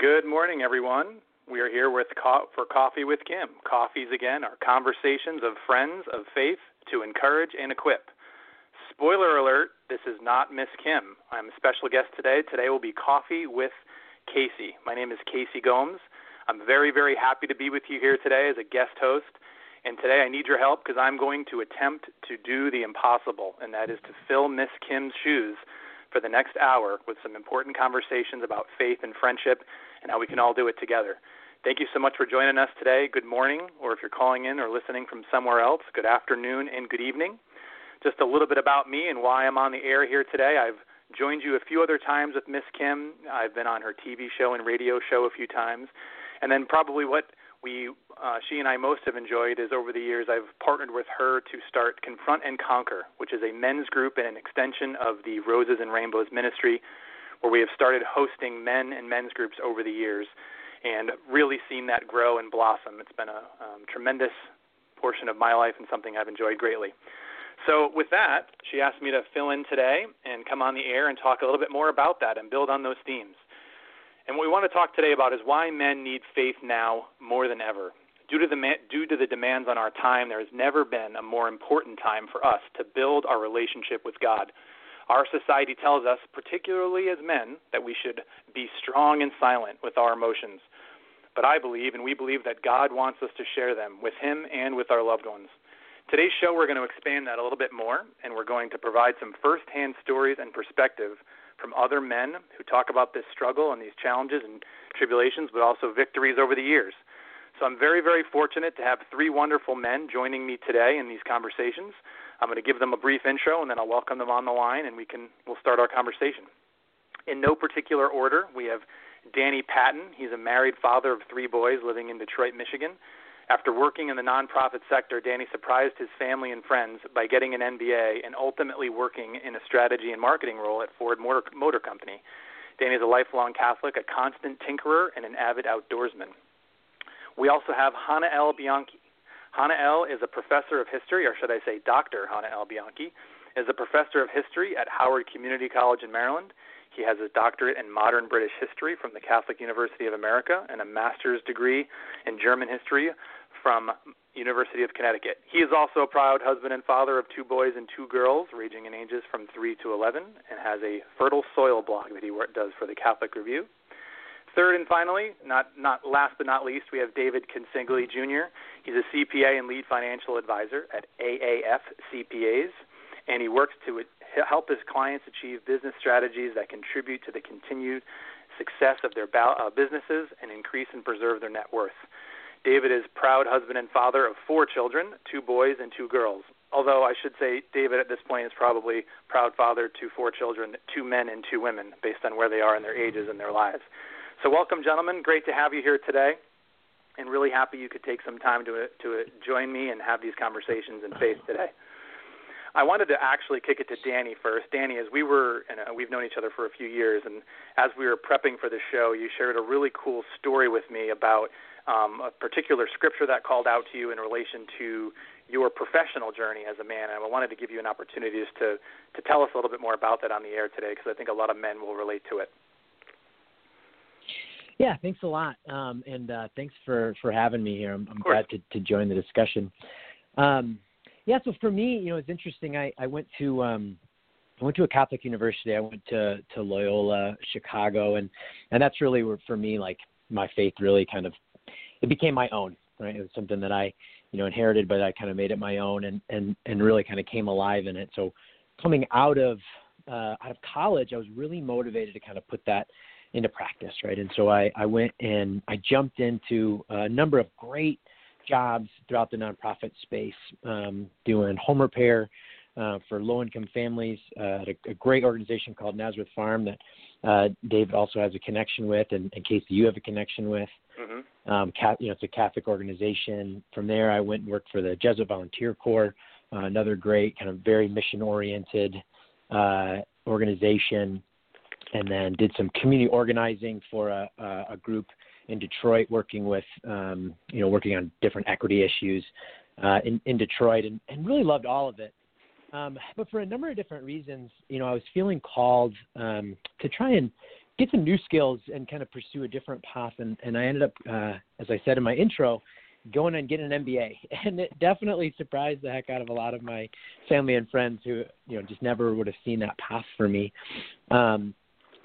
Good morning, everyone. We are here with co- for Coffee with Kim. Coffees again are conversations of friends of faith to encourage and equip. Spoiler alert, this is not Miss Kim. I'm a special guest today. Today will be Coffee with Casey. My name is Casey Gomes. I'm very, very happy to be with you here today as a guest host. And today I need your help because I'm going to attempt to do the impossible, and that is to fill Miss Kim's shoes for the next hour with some important conversations about faith and friendship and how we can all do it together. Thank you so much for joining us today. Good morning, or if you're calling in or listening from somewhere else, good afternoon and good evening. Just a little bit about me and why I'm on the air here today. I've joined you a few other times with Miss Kim. I've been on her TV show and radio show a few times. And then probably what we uh, she and I most have enjoyed is over the years I've partnered with her to start Confront and Conquer, which is a men's group and an extension of the Roses and Rainbows ministry, where we have started hosting men and men's groups over the years, and really seen that grow and blossom. It's been a um, tremendous portion of my life and something I've enjoyed greatly. So, with that, she asked me to fill in today and come on the air and talk a little bit more about that and build on those themes. And what we want to talk today about is why men need faith now more than ever. Due to, the, due to the demands on our time, there has never been a more important time for us to build our relationship with God. Our society tells us, particularly as men, that we should be strong and silent with our emotions. But I believe, and we believe, that God wants us to share them with Him and with our loved ones. Today's show, we're going to expand that a little bit more, and we're going to provide some firsthand stories and perspective from other men who talk about this struggle and these challenges and tribulations, but also victories over the years. So I'm very, very fortunate to have three wonderful men joining me today in these conversations. I'm going to give them a brief intro, and then I'll welcome them on the line, and we can we'll start our conversation. In no particular order, we have Danny Patton. He's a married father of three boys living in Detroit, Michigan. After working in the nonprofit sector, Danny surprised his family and friends by getting an MBA and ultimately working in a strategy and marketing role at Ford Motor, Motor Company. Danny is a lifelong Catholic, a constant tinkerer, and an avid outdoorsman. We also have Hannah L. Bianchi. Hannah L. is a professor of history, or should I say, Dr. Hannah L. Bianchi, is a professor of history at Howard Community College in Maryland. He has his doctorate in modern British history from the Catholic University of America and a master's degree in German history from University of Connecticut. He is also a proud husband and father of two boys and two girls, ranging in ages from 3 to 11, and has a fertile soil blog that he does for the Catholic Review. Third and finally, not, not last but not least, we have David Consigli Jr. He's a CPA and lead financial advisor at AAF CPAs, and he works to help his clients achieve business strategies that contribute to the continued success of their uh, businesses and increase and preserve their net worth. David is proud husband and father of four children, two boys and two girls. Although I should say David at this point is probably proud father to four children, two men and two women, based on where they are in their ages and their lives. So welcome, gentlemen. Great to have you here today, and really happy you could take some time to to join me and have these conversations in faith today. I wanted to actually kick it to Danny first. Danny, as we were, and uh, we've known each other for a few years, and as we were prepping for the show, you shared a really cool story with me about um, a particular scripture that called out to you in relation to your professional journey as a man. And I wanted to give you an opportunity just to, to tell us a little bit more about that on the air today because I think a lot of men will relate to it. Yeah, thanks a lot, um, and uh, thanks for, for having me here. I'm, I'm glad to, to join the discussion. Um, yeah, so for me, you know, it's interesting. I, I went to um, I went to a Catholic university. I went to to Loyola Chicago, and and that's really where for me like my faith really kind of it became my own. Right, it was something that I you know inherited, but I kind of made it my own and and and really kind of came alive in it. So coming out of uh, out of college, I was really motivated to kind of put that into practice, right? And so I, I went and I jumped into a number of great jobs throughout the nonprofit space, um, doing home repair uh, for low income families uh, at a, a, great organization called Nazareth Farm that uh, David also has a connection with, and, in case you have a connection with. Mm-hmm. Um, you know, it's a Catholic organization. From there, I went and worked for the Jesuit Volunteer Corps, uh, another great kind of very mission oriented uh, organization, and then did some community organizing for a, a, group in Detroit, working with um, you know working on different equity issues uh, in, in Detroit, and, and really loved all of it. Um, but for a number of different reasons, you know, I was feeling called um, to try and get some new skills and kind of pursue a different path. And, and I ended up, uh, as I said in my intro, going and getting an MBA. And it definitely surprised the heck out of a lot of my family and friends who, you know, just never would have seen that path for me. Um,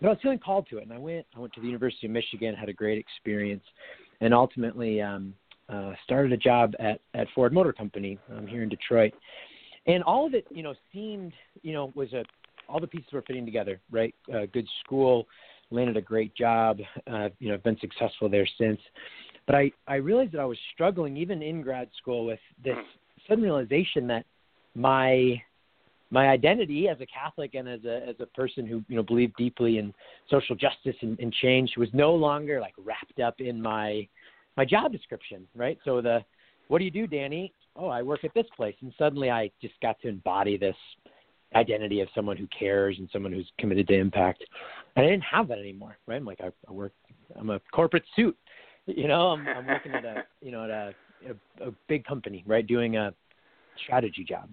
but I was feeling called to it, and I went. I went to the University of Michigan, had a great experience, and ultimately um, uh, started a job at at Ford Motor Company um, here in Detroit and all of it, you know, seemed, you know, was a all the pieces were fitting together, right? Uh, good school, landed a great job, uh, you know, been successful there since. But I I realized that I was struggling even in grad school with this sudden realization that my my identity as a Catholic and as a as a person who you know believed deeply in social justice and, and change was no longer like wrapped up in my my job description, right? So the what do you do, Danny? oh, I work at this place, and suddenly I just got to embody this identity of someone who cares and someone who's committed to impact. And I didn't have that anymore, right? I'm like I, I work, I'm a corporate suit, you know. I'm, I'm working at a, you know, at a, a, a big company, right, doing a strategy job.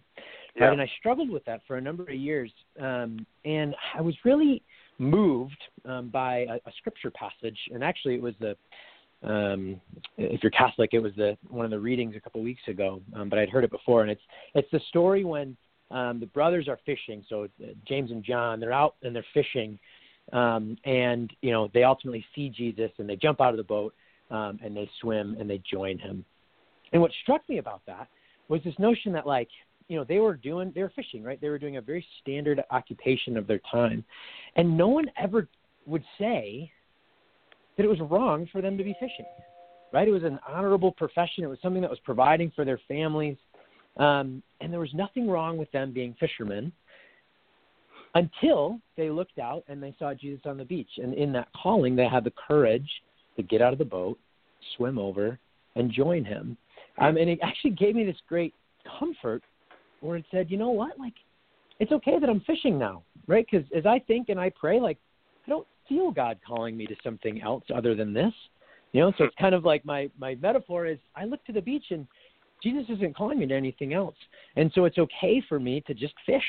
Yeah. Right? And I struggled with that for a number of years, um, and I was really moved um, by a, a scripture passage, and actually it was the um, if you're Catholic, it was the one of the readings a couple of weeks ago, um, but I'd heard it before, and it's it's the story when um, the brothers are fishing. So uh, James and John, they're out and they're fishing, um, and you know they ultimately see Jesus and they jump out of the boat um, and they swim and they join him. And what struck me about that was this notion that like you know they were doing they were fishing right they were doing a very standard occupation of their time and no one ever would say that it was wrong for them to be fishing. Right? It was an honorable profession. It was something that was providing for their families. Um, and there was nothing wrong with them being fishermen until they looked out and they saw Jesus on the beach. And in that calling, they had the courage to get out of the boat, swim over, and join him. Um, and it actually gave me this great comfort where it said, you know what? Like, it's okay that I'm fishing now, right? Because as I think and I pray, like, I don't feel God calling me to something else other than this. You know, so it's kind of like my my metaphor is I look to the beach and Jesus isn't calling me to anything else, and so it's okay for me to just fish,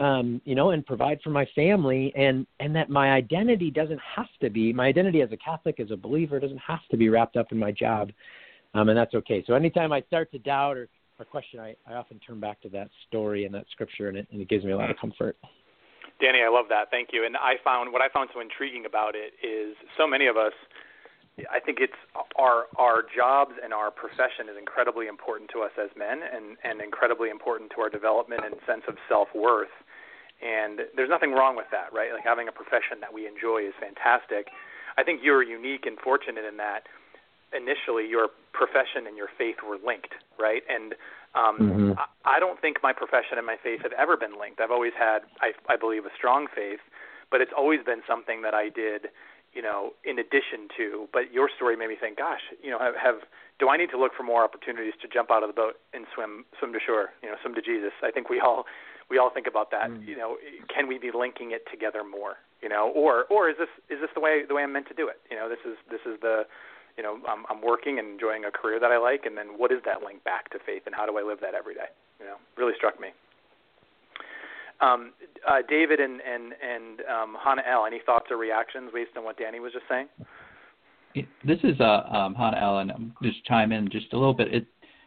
um, you know, and provide for my family, and and that my identity doesn't have to be my identity as a Catholic, as a believer, doesn't have to be wrapped up in my job, um, and that's okay. So anytime I start to doubt or or question, I, I often turn back to that story and that scripture, and it, and it gives me a lot of mm. comfort. Danny, I love that. Thank you. And I found what I found so intriguing about it is so many of us. I think it's our our jobs and our profession is incredibly important to us as men, and and incredibly important to our development and sense of self worth. And there's nothing wrong with that, right? Like having a profession that we enjoy is fantastic. I think you're unique and fortunate in that initially your profession and your faith were linked, right? And um, mm-hmm. I, I don't think my profession and my faith have ever been linked. I've always had, I, I believe, a strong faith, but it's always been something that I did, you know, in addition to. But your story made me think, gosh, you know, have, have do I need to look for more opportunities to jump out of the boat and swim, swim to shore, you know, swim to Jesus? I think we all, we all think about that. Mm-hmm. You know, can we be linking it together more? You know, or or is this is this the way the way I'm meant to do it? You know, this is this is the you know, I'm, I'm working and enjoying a career that I like, and then what is that link back to faith, and how do I live that every day? You know, really struck me. Um, uh, David and and and um, Hannah L. Any thoughts or reactions based on what Danny was just saying? This is uh, um, Hannah L. And just chime in just a little bit. It,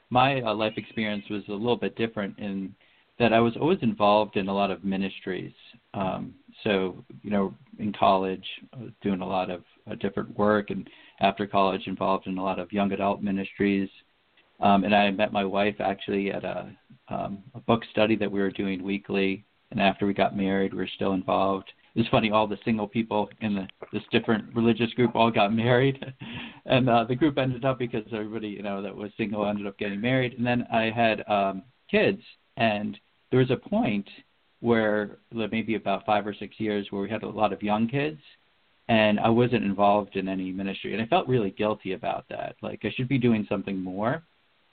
my uh, life experience was a little bit different in that I was always involved in a lot of ministries. Um, so, you know, in college, I was doing a lot of uh, different work, and after college, involved in a lot of young adult ministries. Um, and I met my wife actually at a, um, a book study that we were doing weekly. And after we got married, we were still involved. It's funny, all the single people in the, this different religious group all got married, and uh, the group ended up because everybody you know that was single ended up getting married. And then I had um, kids, and there was a point where maybe about five or six years where we had a lot of young kids and I wasn't involved in any ministry and I felt really guilty about that. Like I should be doing something more.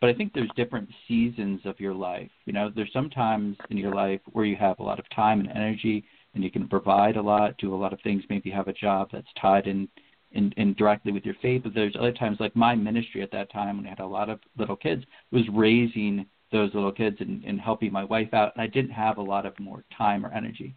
But I think there's different seasons of your life. You know, there's some times in your life where you have a lot of time and energy and you can provide a lot, do a lot of things, maybe have a job that's tied in in, in directly with your faith. But there's other times like my ministry at that time when I had a lot of little kids was raising those little kids and, and helping my wife out. And I didn't have a lot of more time or energy.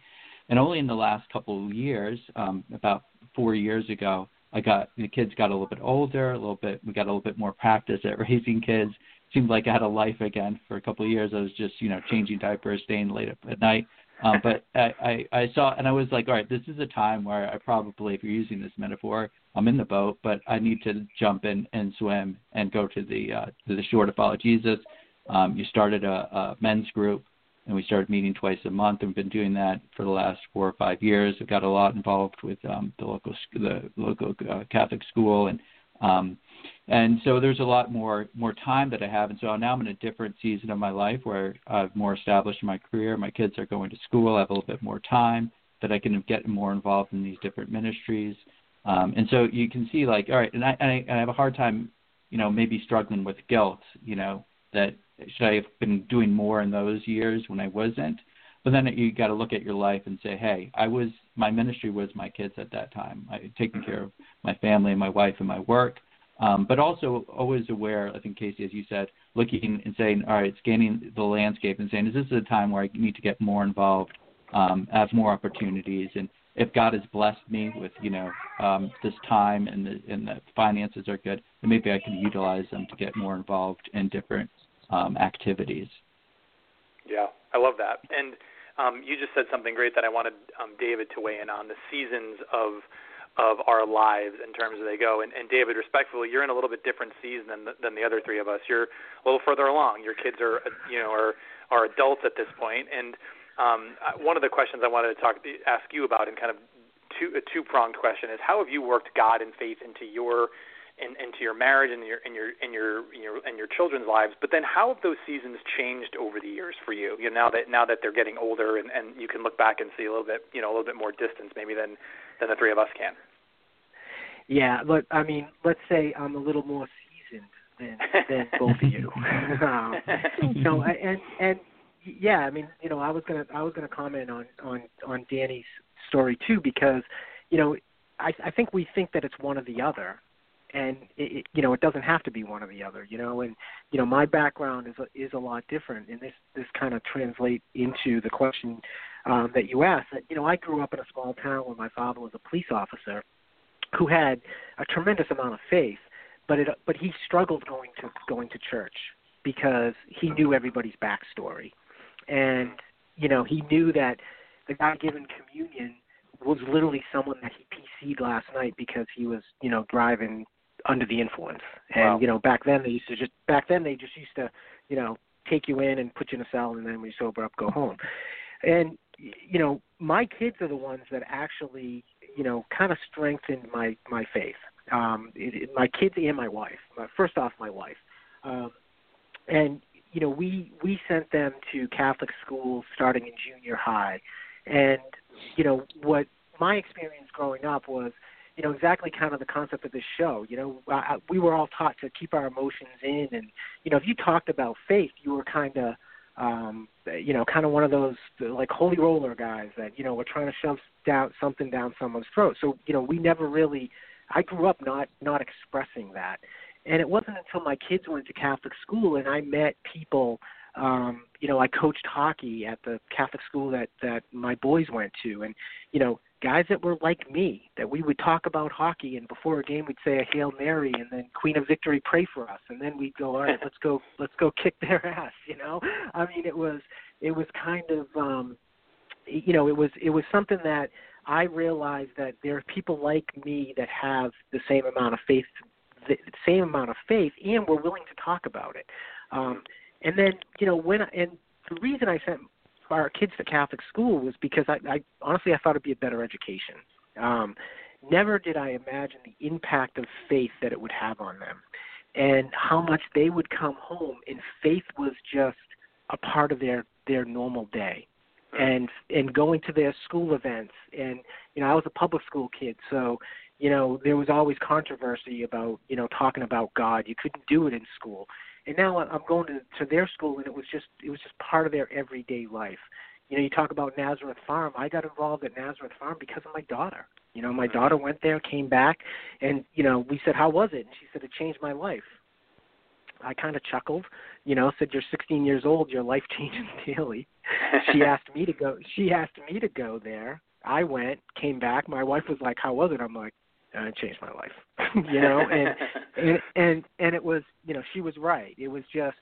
And only in the last couple of years, um, about four years ago, I got the kids got a little bit older, a little bit we got a little bit more practice at raising kids. Seemed like I had a life again for a couple of years. I was just you know changing diapers, staying late up at night. Um, but I, I I saw and I was like, all right, this is a time where I probably, if you're using this metaphor, I'm in the boat, but I need to jump in and swim and go to the uh, to the shore to follow Jesus um, you started a, a men's group, and we started meeting twice a month. And we've been doing that for the last four or five years. We've got a lot involved with um, the local the local uh, Catholic school, and um, and so there's a lot more more time that I have. And so now I'm in a different season of my life where I've more established in my career. My kids are going to school. I have a little bit more time that I can get more involved in these different ministries. Um, and so you can see, like, all right, and I, and I, and I have a hard time, you know, maybe struggling with guilt, you know, that should I have been doing more in those years when I wasn't? But then you got to look at your life and say, hey, I was my ministry was my kids at that time. I had taken care of my family and my wife and my work, um, but also always aware. I think Casey, as you said, looking and saying, all right, scanning the landscape and saying, is this a time where I need to get more involved, um, have more opportunities, and if God has blessed me with you know um, this time and the and the finances are good, then maybe I can utilize them to get more involved in different um, activities. Yeah, I love that. And um, you just said something great that I wanted um, David to weigh in on the seasons of of our lives in terms of they go. And, and David, respectfully, you're in a little bit different season than the, than the other three of us. You're a little further along. Your kids are you know are are adults at this point. And um, one of the questions I wanted to talk ask you about, and kind of two, a two pronged question, is how have you worked God and faith into your in, into your marriage and your and your and your and your and your children's lives. But then, how have those seasons changed over the years for you? You know, now that now that they're getting older, and and you can look back and see a little bit, you know, a little bit more distance maybe than than the three of us can. Yeah, but I mean, let's say I'm a little more seasoned than than both of you. um, you know, and and yeah, I mean, you know, I was gonna I was gonna comment on on on Danny's story too because, you know, I I think we think that it's one or the other, and it, it, you know it doesn't have to be one or the other you know and you know my background is a, is a lot different and this this kind of translate into the question um that you asked that you know I grew up in a small town where my father was a police officer who had a tremendous amount of faith but it but he struggled going to going to church because he knew everybody's backstory. And you know he knew that the guy giving communion was literally someone that he PC'd last night because he was, you know, driving under the influence. And wow. you know, back then they used to just back then they just used to, you know, take you in and put you in a cell, and then when you sober up, go home. And you know, my kids are the ones that actually, you know, kind of strengthened my my faith. Um, it, it, my kids and my wife. My, first off, my wife. Um, and you know, we we sent them to Catholic schools starting in junior high, and you know what my experience growing up was you know exactly kind of the concept of this show. You know, I, we were all taught to keep our emotions in, and you know, if you talked about faith, you were kind of um you know kind of one of those like holy roller guys that you know were trying to shove down something down someone's throat so you know we never really i grew up not not expressing that and it wasn't until my kids went to catholic school and i met people um you know i coached hockey at the catholic school that that my boys went to and you know guys that were like me, that we would talk about hockey, and before a game we'd say a hail mary, and then Queen of Victory pray for us, and then we'd go, all right, let's go, let's go kick their ass. You know, I mean, it was it was kind of um, you know, it was it was something that I realized that there are people like me that have the same amount of faith, the same amount of faith, and we're willing to talk about it. Um, and then, you know, when I, and the reason I sent our kids to Catholic school was because I, I honestly I thought it'd be a better education. Um, never did I imagine the impact of faith that it would have on them, and how much they would come home and faith was just a part of their their normal day. And and going to their school events and you know I was a public school kid so you know there was always controversy about you know talking about God. You couldn't do it in school and now I'm going to to their school and it was just it was just part of their everyday life you know you talk about Nazareth Farm I got involved at Nazareth Farm because of my daughter you know my daughter went there came back and you know we said how was it and she said it changed my life I kind of chuckled, you know, said you're 16 years old, your life changes daily. she asked me to go. She asked me to go there. I went, came back. My wife was like, "How was it?" I'm like, uh, "It changed my life," you know, and and and and it was, you know, she was right. It was just,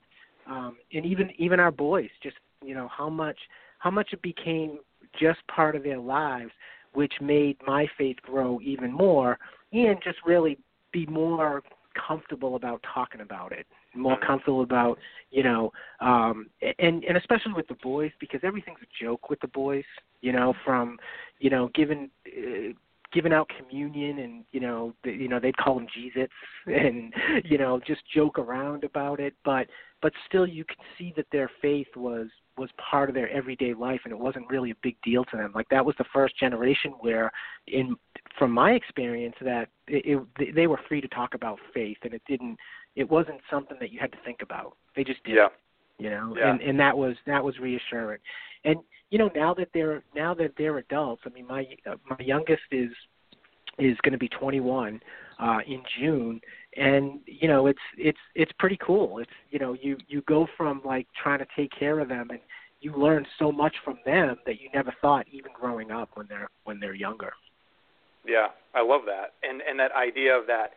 um, and even even our boys, just you know, how much how much it became just part of their lives, which made my faith grow even more, and just really be more comfortable about talking about it more mm-hmm. comfortable about you know um and and especially with the boys because everything's a joke with the boys you know from you know giving uh, giving out communion and you know the, you know they'd call them jesus and you know just joke around about it. But but still you could see that their faith was was part of their everyday life and it wasn't really a big deal to them. Like that was the first generation where in from my experience that it, it they were free to talk about faith and it didn't it wasn't something that you had to think about. They just did yeah you know yeah. and and that was that was reassuring. And you know now that they're now that they're adults i mean my uh, my youngest is is going to be 21 uh in June and you know it's it's it's pretty cool. It's you know you you go from like trying to take care of them and you learn so much from them that you never thought even growing up when they're when they're younger. Yeah i love that. And and that idea of that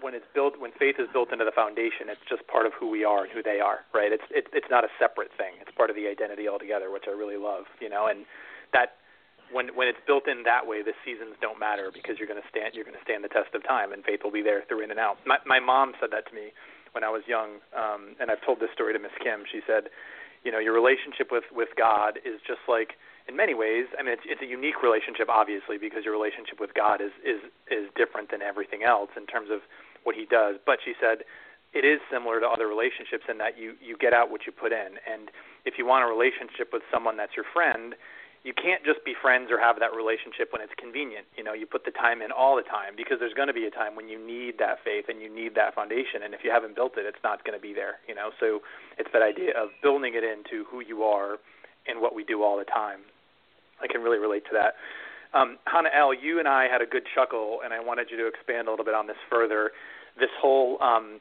when it's built when faith is built into the foundation it's just part of who we are and who they are right it's it, it's not a separate thing it's part of the identity altogether which i really love you know and that when when it's built in that way, the seasons don't matter because you're going to stand you're going to stand the test of time, and faith will be there through in and out. My my mom said that to me when I was young, um, and I've told this story to Miss Kim. She said, you know, your relationship with with God is just like in many ways. I mean, it's it's a unique relationship, obviously, because your relationship with God is is is different than everything else in terms of what He does. But she said it is similar to other relationships in that you you get out what you put in, and if you want a relationship with someone that's your friend you can't just be friends or have that relationship when it's convenient. You know, you put the time in all the time because there's going to be a time when you need that faith and you need that foundation. And if you haven't built it, it's not going to be there. You know, so it's that idea of building it into who you are and what we do all the time. I can really relate to that. Um, Hannah L., you and I had a good chuckle, and I wanted you to expand a little bit on this further. This whole, um,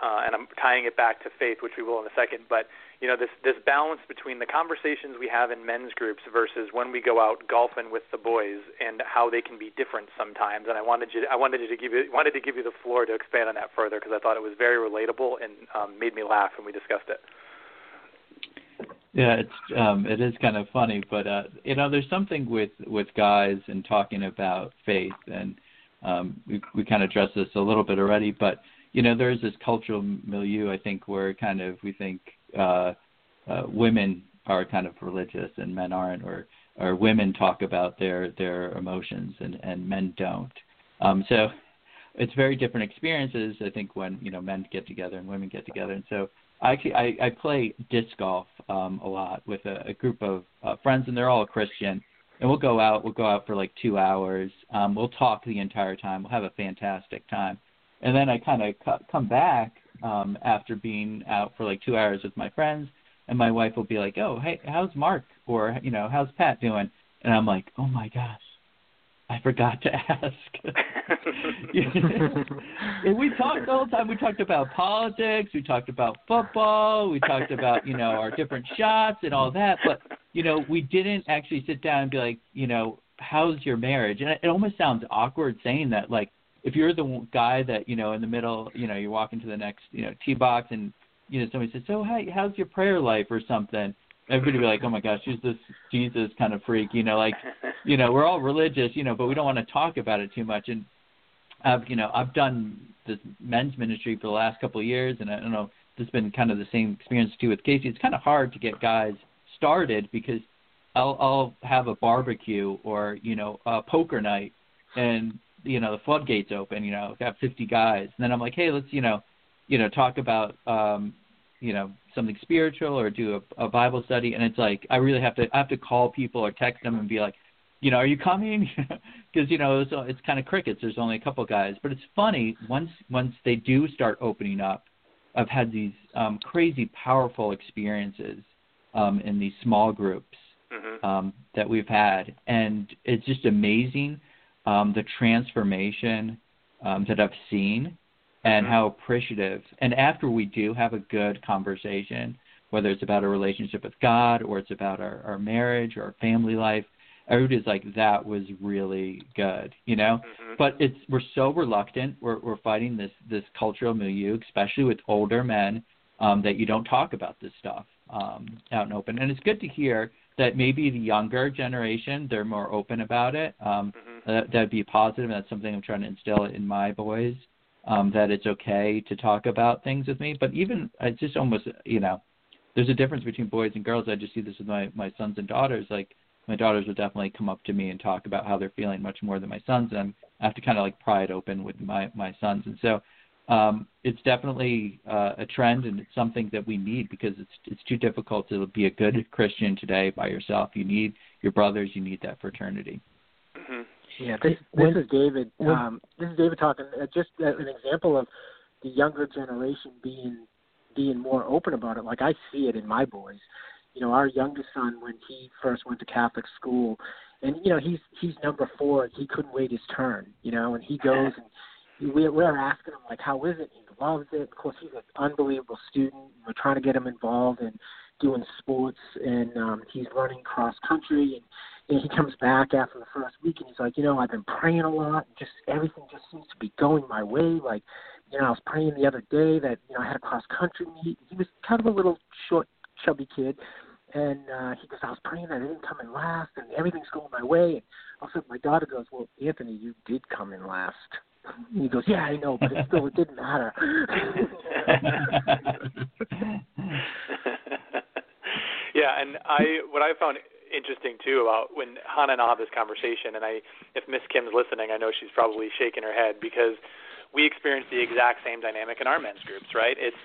uh, and I'm tying it back to faith, which we will in a second, but you know this this balance between the conversations we have in men's groups versus when we go out golfing with the boys and how they can be different sometimes and I wanted you I wanted you to give you wanted to give you the floor to expand on that further because I thought it was very relatable and um, made me laugh when we discussed it. Yeah, it's um it is kind of funny, but uh you know there's something with with guys and talking about faith and um we we kind of addressed this a little bit already, but you know there's this cultural milieu I think where kind of we think uh, uh, women are kind of religious and men aren't, or or women talk about their their emotions and and men don't. Um, so it's very different experiences. I think when you know men get together and women get together, and so I I, I play disc golf um, a lot with a, a group of uh, friends, and they're all Christian. And we'll go out. We'll go out for like two hours. Um, we'll talk the entire time. We'll have a fantastic time. And then I kind of c- come back um, after being out for like two hours with my friends, and my wife will be like, "Oh, hey, how's Mark?" or you know, "How's Pat doing?" And I'm like, "Oh my gosh, I forgot to ask." and we talked the whole time. We talked about politics. We talked about football. We talked about you know our different shots and all that. But you know, we didn't actually sit down and be like, you know, how's your marriage? And it, almost sounds awkward saying that. Like if you're the guy that you know in the middle, you know, you walk into the next you know tee box and you know somebody says, so hey, how's your prayer life or something? Everybody be like, oh my gosh, who's this Jesus kind of freak? You know, like, you know, we're all religious, you know, but we don't want to talk about it too much. And I've, you know, I've done this men's ministry for the last couple of years, and I don't know, this has been kind of the same experience too with Casey. It's kind of hard to get guys started because I'll I'll have a barbecue or you know a poker night, and you know the floodgates open. You know, I've got 50 guys, and then I'm like, hey, let's you know, you know, talk about um, you know something spiritual or do a, a Bible study, and it's like I really have to I have to call people or text them and be like, you know, are you coming? Because you know it's, it's kind of crickets. There's only a couple guys, but it's funny once once they do start opening up. I've had these um, crazy powerful experiences um, in these small groups mm-hmm. um, that we've had, and it's just amazing um, the transformation um, that I've seen and mm-hmm. how appreciative. And after we do have a good conversation, whether it's about a relationship with God or it's about our, our marriage or our family life, everybody's like, that was really good, you know? Mm-hmm. But it's we're so reluctant. We're we're fighting this this cultural milieu, especially with older men, um, that you don't talk about this stuff um, out and open. And it's good to hear that maybe the younger generation they're more open about it. Um, mm-hmm. that that'd be positive. And that's something I'm trying to instill in my boys um, that it's okay to talk about things with me. But even I just almost you know, there's a difference between boys and girls. I just see this with my my sons and daughters. Like my daughters will definitely come up to me and talk about how they're feeling much more than my sons, and I have to kind of like pry it open with my my sons. And so um, it's definitely uh, a trend, and it's something that we need because it's it's too difficult to be a good Christian today by yourself. You need your brothers. You need that fraternity. Mm-hmm. Yeah, this, this is David. Um, this is David talking. Uh, just uh, an example of the younger generation being being more open about it. Like I see it in my boys. You know, our youngest son when he first went to Catholic school, and you know he's he's number four. He couldn't wait his turn. You know, and he goes and we, we're asking him like, how is it? He loves it. Of course, he's an unbelievable student. We're trying to get him involved in doing sports, and um, he's running cross country. And, and he comes back after the first week, and he's like, you know, I've been praying a lot. And just everything just seems to be going my way. Like, you know, I was praying the other day that you know I had a cross country meet. He was kind of a little short, chubby kid. And uh, he goes, I was praying that I didn't come in last, and everything's going my way. And all of a sudden, my daughter goes, Well, Anthony, you did come in last. And he goes, "Yeah, I know, but it still it didn't matter." yeah, and I what I found interesting too about when Hannah and I have this conversation, and I, if Miss Kim's listening, I know she's probably shaking her head because we experience the exact same dynamic in our men's groups, right? It's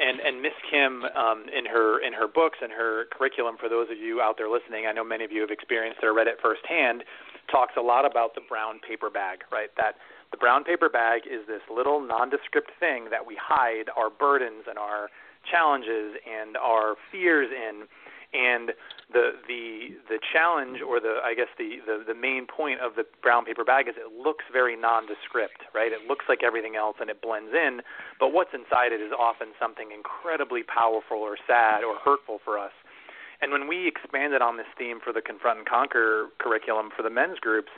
and and Miss Kim um, in her in her books and her curriculum for those of you out there listening, I know many of you have experienced or read it firsthand, talks a lot about the brown paper bag, right? That the brown paper bag is this little nondescript thing that we hide our burdens and our challenges and our fears in. And the the the challenge, or the I guess the, the the main point of the brown paper bag is it looks very nondescript, right? It looks like everything else and it blends in, but what's inside it is often something incredibly powerful or sad or hurtful for us. And when we expanded on this theme for the Confront and Conquer curriculum for the men's groups,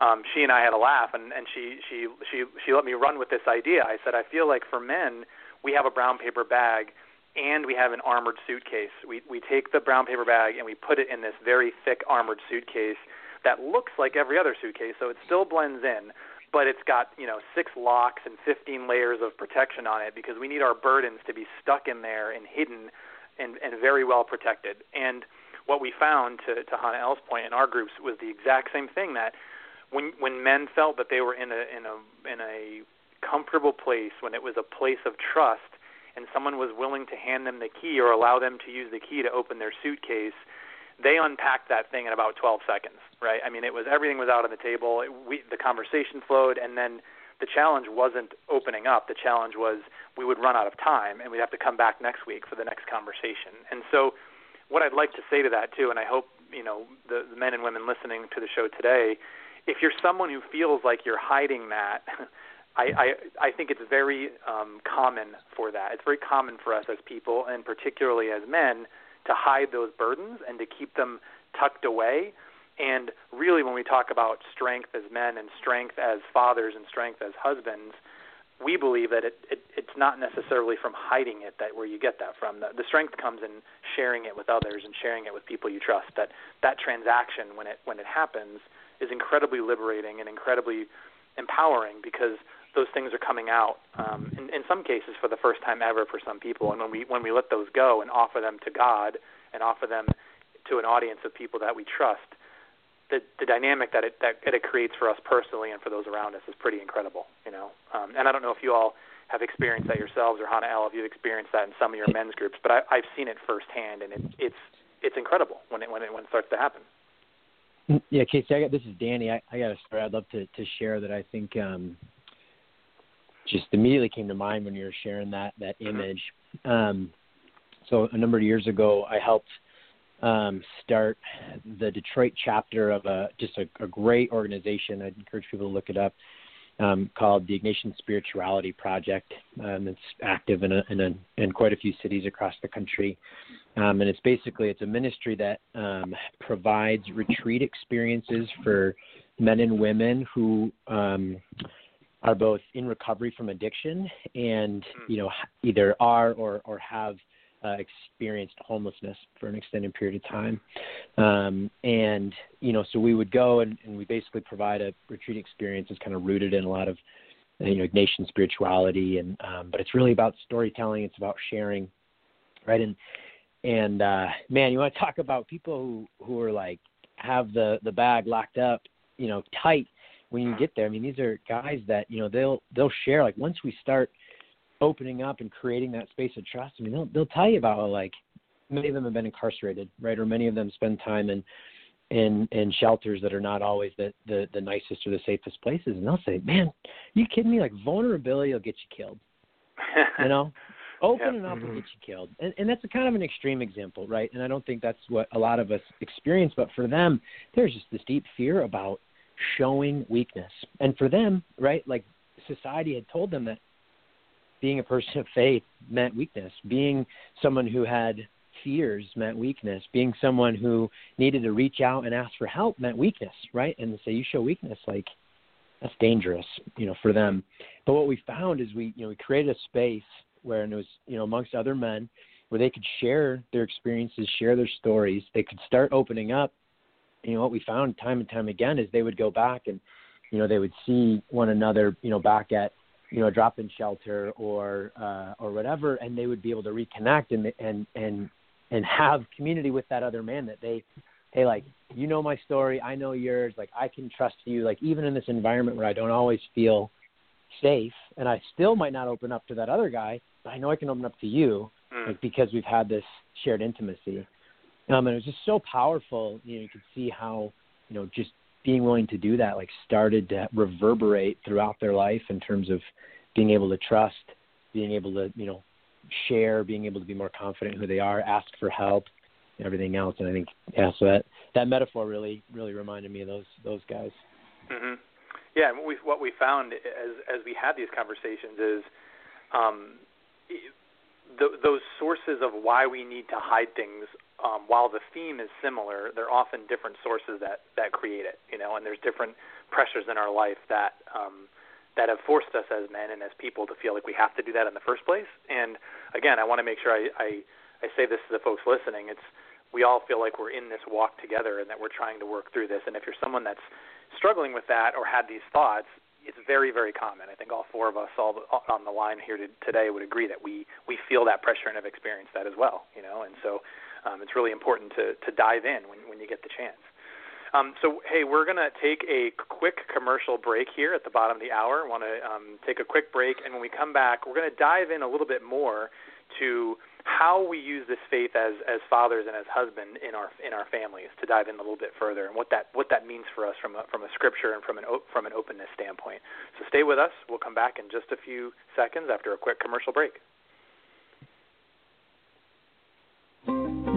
um, she and I had a laugh, and and she she she she let me run with this idea. I said, I feel like for men, we have a brown paper bag, and we have an armored suitcase. We we take the brown paper bag and we put it in this very thick armored suitcase that looks like every other suitcase, so it still blends in, but it's got you know six locks and 15 layers of protection on it because we need our burdens to be stuck in there and hidden and and very well protected. And what we found, to to Hannah L's point in our groups, was the exact same thing that when when men felt that they were in a in a in a comfortable place when it was a place of trust and someone was willing to hand them the key or allow them to use the key to open their suitcase they unpacked that thing in about 12 seconds right? I mean it was everything was out on the table. It, we the conversation flowed and then the challenge wasn't opening up. The challenge was we would run out of time and we'd have to come back next week for the next conversation. And so what i'd like to say to that too and i hope you know the, the men and women listening to the show today if you're someone who feels like you're hiding that, I, I I think it's very um, common for that. It's very common for us as people, and particularly as men, to hide those burdens and to keep them tucked away. And really, when we talk about strength as men and strength as fathers and strength as husbands, we believe that it, it it's not necessarily from hiding it that where you get that from. The, the strength comes in sharing it with others and sharing it with people you trust. That that transaction when it when it happens is incredibly liberating and incredibly empowering because those things are coming out um, in, in some cases for the first time ever for some people. And when we when we let those go and offer them to God and offer them to an audience of people that we trust, the the dynamic that it that it creates for us personally and for those around us is pretty incredible, you know. Um, and I don't know if you all have experienced that yourselves or Hannah L, if you've experienced that in some of your men's groups, but I, I've seen it firsthand, and it, it's it's incredible when it when it when it starts to happen. Mm, yeah, Casey, I got this is Danny. I, I got a story I'd love to to share that I think um, just immediately came to mind when you were sharing that that mm-hmm. image. Um, so a number of years ago, I helped um, start the Detroit chapter of a just a, a great organization. I'd encourage people to look it up. Um, called the Ignatian Spirituality Project. Um, it's active in, a, in, a, in quite a few cities across the country, um, and it's basically it's a ministry that um, provides retreat experiences for men and women who um, are both in recovery from addiction and you know either are or or have uh, experienced homelessness for an extended period of time. Um, and, you know, so we would go and, and we basically provide a retreat experience that's kind of rooted in a lot of, you know, Ignatian spirituality. And, um, but it's really about storytelling. It's about sharing. Right. And, and, uh, man, you want to talk about people who, who are like, have the, the bag locked up, you know, tight when you get there. I mean, these are guys that, you know, they'll, they'll share like once we start, opening up and creating that space of trust. I mean, they'll they'll tell you about how, like many of them have been incarcerated, right? Or many of them spend time in in in shelters that are not always the the, the nicest or the safest places, and they'll say, "Man, you kidding me? Like vulnerability will get you killed." you know, opening yep. up mm-hmm. will get you killed, and and that's a kind of an extreme example, right? And I don't think that's what a lot of us experience, but for them, there's just this deep fear about showing weakness, and for them, right? Like society had told them that being a person of faith meant weakness. Being someone who had fears meant weakness. Being someone who needed to reach out and ask for help meant weakness, right? And to say you show weakness, like that's dangerous, you know, for them. But what we found is we, you know, we created a space where and it was, you know, amongst other men where they could share their experiences, share their stories. They could start opening up. You know, what we found time and time again is they would go back and, you know, they would see one another, you know, back at you know, a drop-in shelter or uh, or whatever, and they would be able to reconnect and and and and have community with that other man that they, hey, like you know my story, I know yours, like I can trust you, like even in this environment where I don't always feel safe, and I still might not open up to that other guy, but I know I can open up to you, mm. like because we've had this shared intimacy. Um, and it was just so powerful. You know, you could see how, you know, just being willing to do that like started to reverberate throughout their life in terms of being able to trust, being able to, you know, share, being able to be more confident in who they are, ask for help, and everything else. And I think yeah, so that that metaphor really really reminded me of those those guys. Mhm. Yeah, and what we what we found as as we had these conversations is um the, those sources of why we need to hide things um, while the theme is similar, they're often different sources that that create it. You know, and there's different pressures in our life that um, that have forced us as men and as people to feel like we have to do that in the first place. And again, I want to make sure I, I I say this to the folks listening. It's we all feel like we're in this walk together and that we're trying to work through this. And if you're someone that's struggling with that or had these thoughts, it's very very common. I think all four of us all on the line here today would agree that we we feel that pressure and have experienced that as well. You know, and so um, it's really important to, to dive in when, when you get the chance. Um, so, hey, we're going to take a quick commercial break here at the bottom of the hour. want to um, take a quick break, and when we come back, we're going to dive in a little bit more to how we use this faith as as fathers and as husbands in our in our families to dive in a little bit further and what that what that means for us from a from a scripture and from an from an openness standpoint. So stay with us. We'll come back in just a few seconds after a quick commercial break.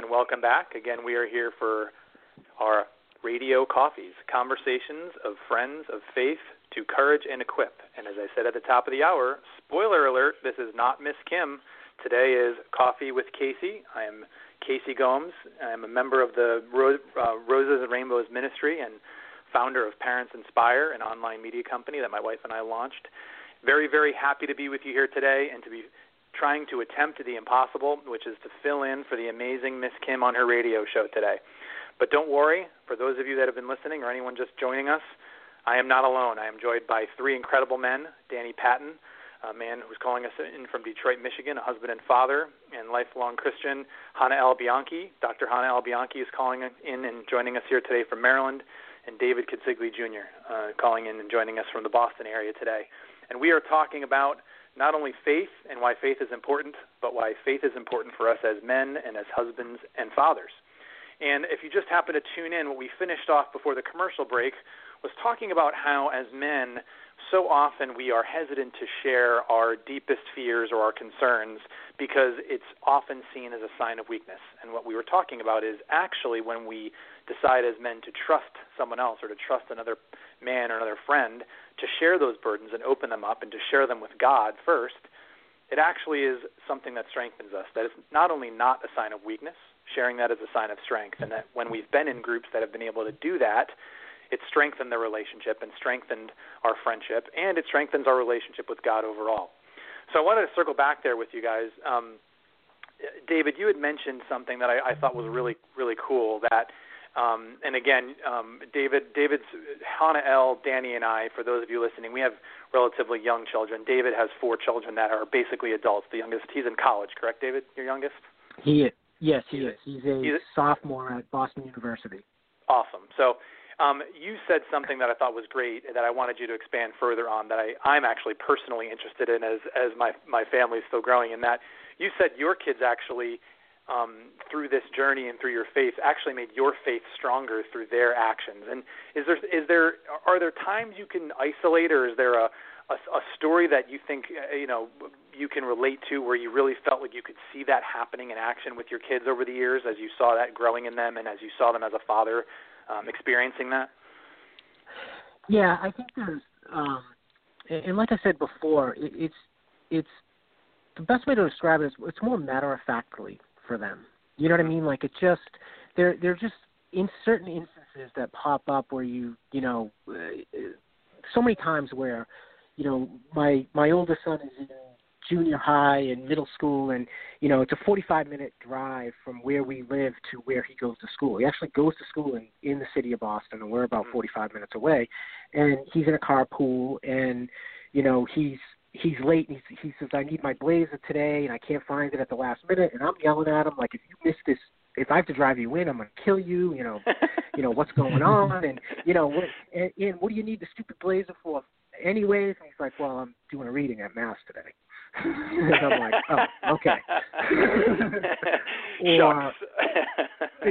and welcome back. Again, we are here for our radio coffees, conversations of friends of faith to courage and equip. And as I said at the top of the hour, spoiler alert, this is not Miss Kim. Today is Coffee with Casey. I am Casey Gomes. I'm a member of the uh, Roses and Rainbows Ministry and founder of Parents Inspire, an online media company that my wife and I launched. Very, very happy to be with you here today and to be trying to attempt the impossible, which is to fill in for the amazing Miss Kim on her radio show today. But don't worry, for those of you that have been listening or anyone just joining us, I am not alone. I am joined by three incredible men Danny Patton, a man who's calling us in from Detroit, Michigan, a husband and father, and lifelong Christian, Hannah L. Bianchi. Dr. Hannah L. Bianchi is calling in and joining us here today from Maryland, and David Consigli Jr. Uh, calling in and joining us from the Boston area today. And we are talking about not only faith and why faith is important, but why faith is important for us as men and as husbands and fathers. And if you just happen to tune in, what we finished off before the commercial break was talking about how, as men, so often we are hesitant to share our deepest fears or our concerns because it's often seen as a sign of weakness. And what we were talking about is actually when we decide as men to trust someone else or to trust another man or another friend to share those burdens and open them up and to share them with God first, it actually is something that strengthens us. That is not only not a sign of weakness, sharing that is a sign of strength, and that when we've been in groups that have been able to do that, it strengthened the relationship and strengthened our friendship, and it strengthens our relationship with God overall. So I wanted to circle back there with you guys. Um, David, you had mentioned something that I, I thought was really, really cool. That, um, and again, um, David, David's Hannah L, Danny, and I. For those of you listening, we have relatively young children. David has four children that are basically adults. The youngest, he's in college, correct, David? Your youngest? He is. Yes, he is. He's a he's sophomore at Boston University. Awesome. So um, you said something that I thought was great that I wanted you to expand further on that I, I'm actually personally interested in as as my my family is still growing. In that you said your kids actually um, through this journey and through your faith actually made your faith stronger through their actions. And is there is there are there times you can isolate, or is there a a, a story that you think uh, you know you can relate to where you really felt like you could see that happening in action with your kids over the years as you saw that growing in them and as you saw them as a father um, experiencing that? Yeah, I think there's, um, and like I said before, it, it's it's the best way to describe it is it's more matter of factly for them. You know what I mean? Like it just they're they're just in certain instances that pop up where you you know uh, so many times where you know my my oldest son is in junior high and middle school and you know it's a 45 minute drive from where we live to where he goes to school he actually goes to school in in the city of boston and we're about mm-hmm. 45 minutes away and he's in a carpool and you know he's he's late and he, he says i need my blazer today and i can't find it at the last minute and i'm yelling at him like if you miss this if I have to drive you in, I'm going to kill you. You know, you know what's going on, and you know, what, and, and what do you need the stupid blazer for, anyways? And he's like, well, I'm doing a reading at mass today. and I'm like, oh, okay. or, uh,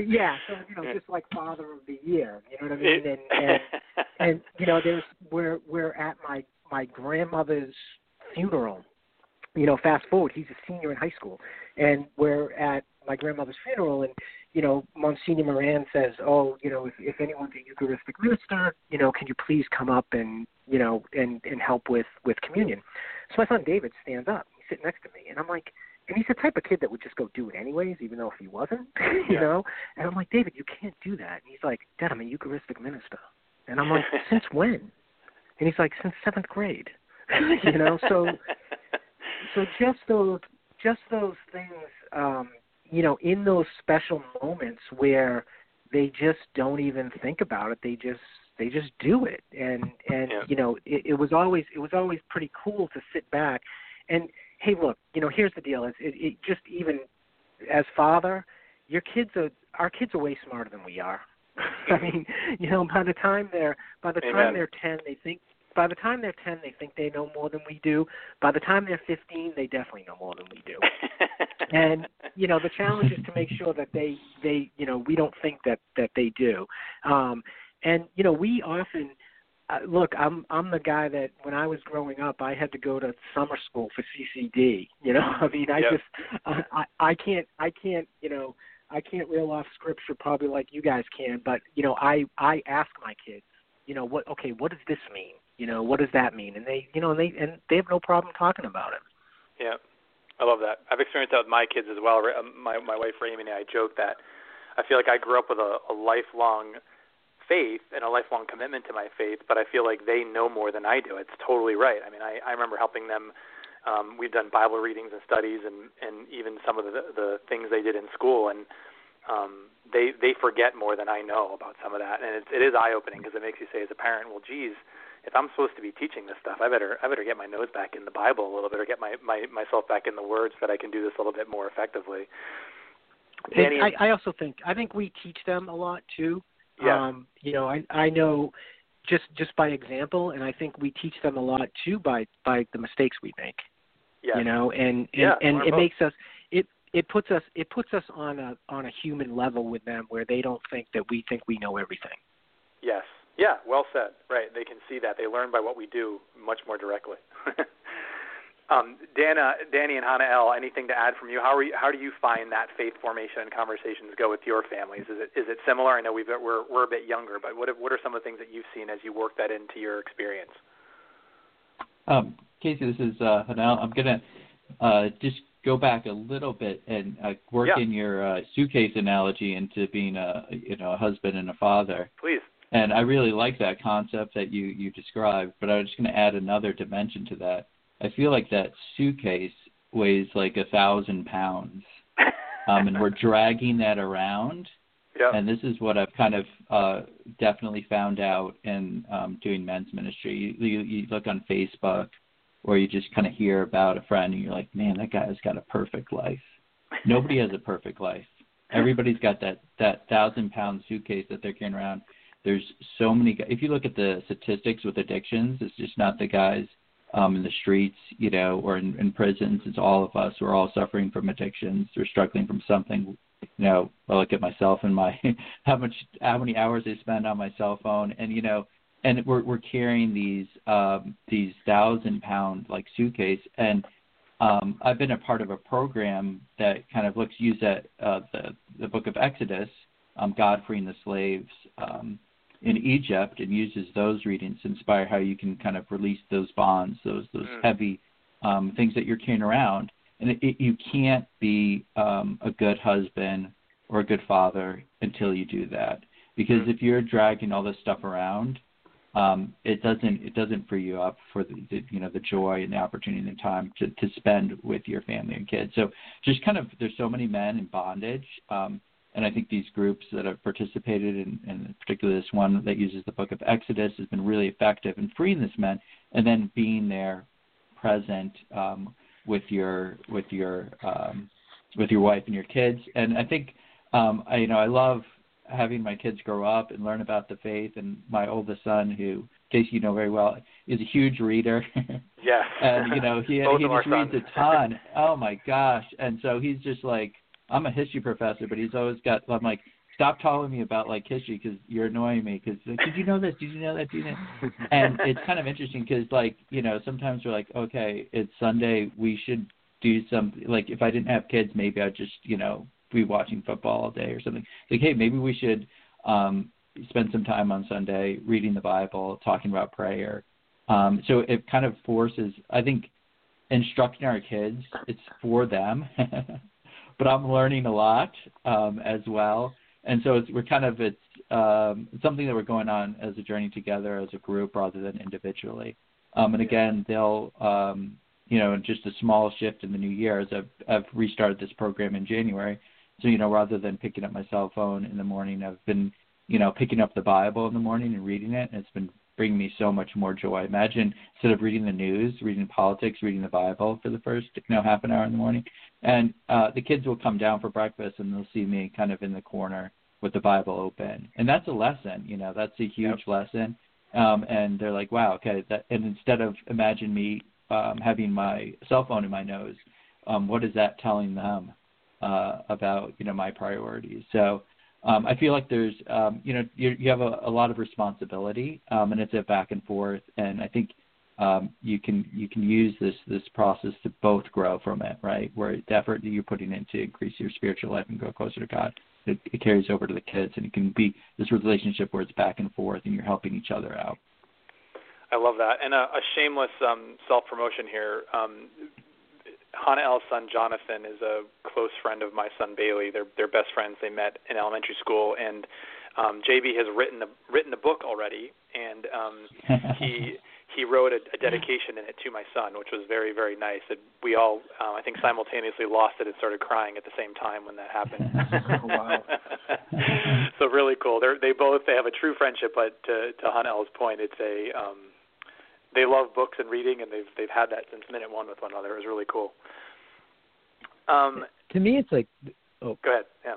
yeah, so you know, just like Father of the Year, you know what I mean? And and, and you know, there's we're we're at my my grandmother's funeral. You know, fast forward, he's a senior in high school, and we're at my grandmother's funeral, and you know, Monsignor Moran says, "Oh, you know, if, if anyone's a Eucharistic minister, you know, can you please come up and you know and and help with with communion?" So my son David stands up. He's sitting next to me, and I'm like, and he's the type of kid that would just go do it anyways, even though if he wasn't, you yeah. know. And I'm like, David, you can't do that. And he's like, Dad, I'm a Eucharistic minister. And I'm like, since when? And he's like, since seventh grade. you know, so so just those just those things, um, you know, in those special moments where they just don't even think about it. They just they just do it and and yeah. you know it, it was always it was always pretty cool to sit back and hey look you know here's the deal it's it, it just even as father your kids are our kids are way smarter than we are i mean you know by the time they're by the Amen. time they're ten they think by the time they're 10, they think they know more than we do. By the time they're 15, they definitely know more than we do. and you know, the challenge is to make sure that they they you know we don't think that that they do. Um, and you know, we often uh, look, I'm I'm the guy that when I was growing up, I had to go to summer school for CCD. You know, I mean, I yep. just I, I I can't I can't you know I can't reel off scripture probably like you guys can, but you know, I I ask my kids, you know, what okay, what does this mean? You know, what does that mean? And they you know and they and they have no problem talking about it. Yeah, I love that. I've experienced that with my kids as well. Um, my my wife Raymond and I joke that I feel like I grew up with a, a lifelong faith and a lifelong commitment to my faith, but I feel like they know more than I do. It's totally right. I mean, I, I remember helping them. Um, we've done Bible readings and studies, and and even some of the the things they did in school, and um, they they forget more than I know about some of that, and it, it is eye opening because it makes you say as a parent, well, geez, if I'm supposed to be teaching this stuff, I better I better get my nose back in the Bible a little bit, or get my, my myself back in the words so that I can do this a little bit more effectively. Danny, I, I also think I think we teach them a lot too. Yeah. Um, you know, I I know just just by example, and I think we teach them a lot too by by the mistakes we make. yes. You know, and and, Yeah, and it both. makes us it it puts us it puts us on a on a human level with them where they don't think that we think we know everything. Yes. Yeah, well said. Right. They can see that. They learn by what we do much more directly. um, Dana, Danny, and Hannah L. Anything to add from you? How are you, how do you find that faith formation and conversations go with your families? Is it is it similar? I know we've we're we're a bit younger, but what what are some of the things that you've seen as you work that into your experience? Um, Casey, this is uh, Hanel. I'm gonna uh, just go back a little bit and uh, work Yeah. in your uh, suitcase analogy into being a you know a husband and a father. Please. And I really like that concept that you you described, but I was just going to add another dimension to that. I feel like that suitcase weighs like a thousand pounds, um, and we're dragging that around. Yeah. And this is what I've kind of uh, definitely found out in um, doing men's ministry. You, you, you look on Facebook, or you just kind of hear about a friend, and you're like, man, that guy's got a perfect life. Nobody has a perfect life. Everybody's got that that thousand pound suitcase that they're carrying around. There's so many. If you look at the statistics with addictions, it's just not the guys um, in the streets, you know, or in, in prisons. It's all of us. We're all suffering from addictions. We're struggling from something. You know, I look at myself and my how much how many hours I spend on my cell phone, and you know, and we're we're carrying these um, these thousand pound like suitcase, and um, I've been a part of a program that kind of looks use at uh, the the Book of Exodus, um, God freeing the slaves um, in Egypt, and uses those readings to inspire how you can kind of release those bonds, those those Mm. heavy um, things that you're carrying around. And it, it, you can't be um, a good husband or a good father until you do that, because Mm. if you're dragging all this stuff around, um, it doesn't it doesn't free you up for the, the you know the joy and the opportunity and the time to to spend with your family and kids. So just kind of there's so many men in bondage, um, and I think these groups that have participated in, in particularly this one that uses the Book of Exodus has been really effective in freeing this men, and then being there, present um, with your with your um, with your wife and your kids. And I think um, I you know I love having my kids grow up and learn about the faith. And my oldest son, who Casey you know very well, is a huge reader. Yes. and you know he he just reads sons. a ton. Oh my gosh! And so he's just like I'm a history professor, but he's always got. I'm like, stop telling me about like history because you're annoying me. Because like, did you know this? Did you know that? Did you know? and it's kind of interesting because like you know sometimes we're like, okay, it's Sunday, we should do something. Like if I didn't have kids, maybe I'd just you know be watching football all day or something. Like hey, maybe we should um spend some time on Sunday reading the Bible, talking about prayer. Um, so it kind of forces, I think, instructing our kids, it's for them, but I'm learning a lot um, as well. And so it's, we're kind of, it's, um, something that we're going on as a journey together as a group rather than individually. Um, and again, they'll, um, you know, just a small shift in the new year as I've, I've restarted this program in January. So, you know, rather than picking up my cell phone in the morning, I've been, you know, picking up the Bible in the morning and reading it. And it's been bringing me so much more joy. Imagine instead of reading the news, reading politics, reading the Bible for the first, you know, half an hour in the morning. And uh, the kids will come down for breakfast and they'll see me kind of in the corner with the Bible open. And that's a lesson, you know, that's a huge lesson. um, and they're like, wow, okay. That, and instead of imagine me um, having my cell phone in my nose, um, what is that telling them uh, about you know my priorities? So um, I feel like there's um, you know you, you have a, a lot of responsibility, um, and it's a back and forth. And I think um, you can you can use this this process to both grow from it, right? Where the effort that you're putting in to increase your spiritual life and grow closer to God, it, it carries over to the kids, and it can be this relationship where it's back and forth, and you're helping each other out. I love that, and a, a shameless um, self promotion here. Um, Hannah L's son Jonathan is a close friend of my son Bailey. They're they're best friends. They met in elementary school, and um, JB has written a written a book already, and um, he he wrote a, a dedication in it to my son, which was very very nice. And we all uh, I think simultaneously lost it and started crying at the same time when that happened. oh, wow. so really cool. They're they both they have a true friendship, but to to Hannah L's point, it's a um, they love books and reading, and they've they've had that since minute one with one another. It was really cool. Um, to me, it's like, oh, go ahead. Yeah.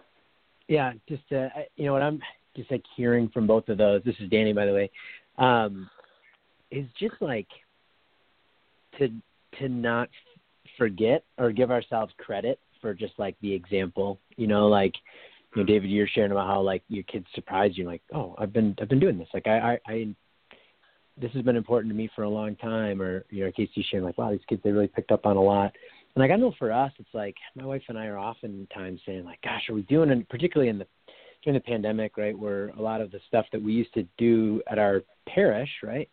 Yeah, just uh, you know what I'm just like hearing from both of those. This is Danny, by the way. Um, is just like to to not forget or give ourselves credit for just like the example. You know, like you know, David, you're sharing about how like your kids surprised you, like, oh, I've been I've been doing this. Like I I, I this has been important to me for a long time or you know casey sharing like wow these kids they really picked up on a lot. And like i know for us it's like my wife and i are oftentimes saying like gosh are we doing it particularly in the during the pandemic right where a lot of the stuff that we used to do at our parish right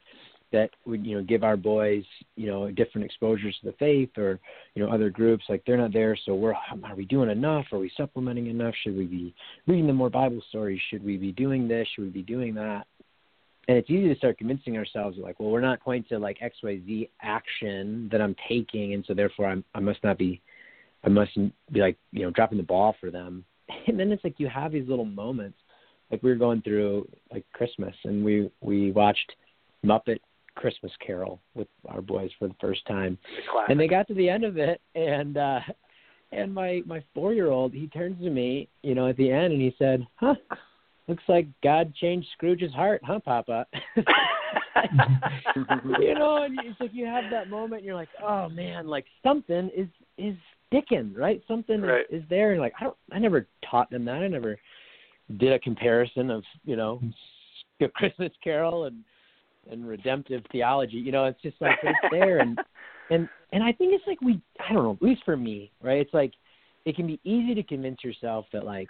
that would you know give our boys you know different exposures to the faith or you know other groups like they're not there so we're um, are we doing enough? Are we supplementing enough? Should we be reading them more bible stories? Should we be doing this? Should we be doing that and it's easy to start convincing ourselves like well we're not going to like xyz action that i'm taking and so therefore i'm i must not be i must be like you know dropping the ball for them. And then it's like you have these little moments like we were going through like christmas and we we watched muppet christmas carol with our boys for the first time. And they got to the end of it and uh and my my four year old he turns to me you know at the end and he said huh looks like God changed Scrooge's heart, huh, Papa? you know, and it's like you have that moment, and you're like, oh man, like something is is sticking, right? Something right. Is, is there, and like I don't, I never taught them that. I never did a comparison of you know, a Christmas Carol and and redemptive theology. You know, it's just like it's there, and and and I think it's like we, I don't know, at least for me, right? It's like it can be easy to convince yourself that like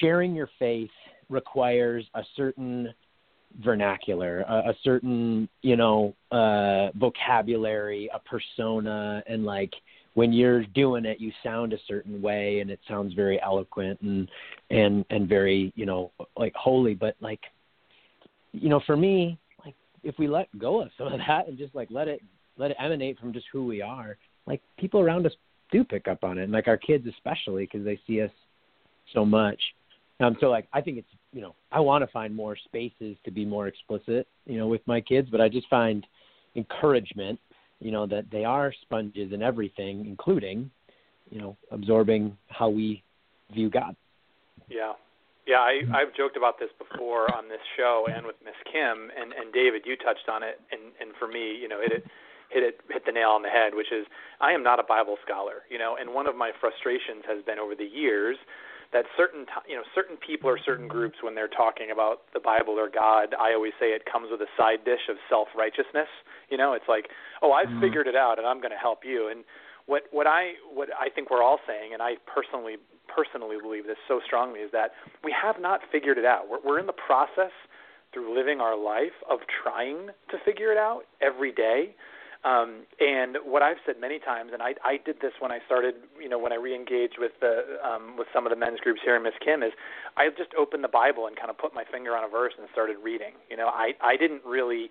sharing your faith requires a certain vernacular, a, a certain, you know, uh, vocabulary, a persona, and like when you're doing it, you sound a certain way, and it sounds very eloquent and and and very, you know, like holy. But like, you know, for me, like if we let go of some of that and just like let it let it emanate from just who we are, like people around us do pick up on it, and like our kids especially because they see us so much. Um, so like I think it's you know I want to find more spaces to be more explicit you know with my kids, but I just find encouragement you know that they are sponges in everything, including you know absorbing how we view God. Yeah. Yeah, I, I've joked about this before on this show and with Miss Kim and, and David. You touched on it, and, and for me, you know, hit it, hit it, hit the nail on the head. Which is, I am not a Bible scholar, you know, and one of my frustrations has been over the years that certain you know certain people or certain groups when they're talking about the Bible or God, I always say it comes with a side dish of self righteousness. You know, it's like, oh, I've mm-hmm. figured it out and I'm going to help you. And what what I what I think we're all saying, and I personally personally believe this so strongly, is that we have not figured it out. We're, we're in the process through living our life of trying to figure it out every day. Um, and what I've said many times, and I, I did this when I started, you know, when I reengaged with the um, with some of the men's groups here in Miss Kim, is I just opened the Bible and kind of put my finger on a verse and started reading. You know, I I didn't really,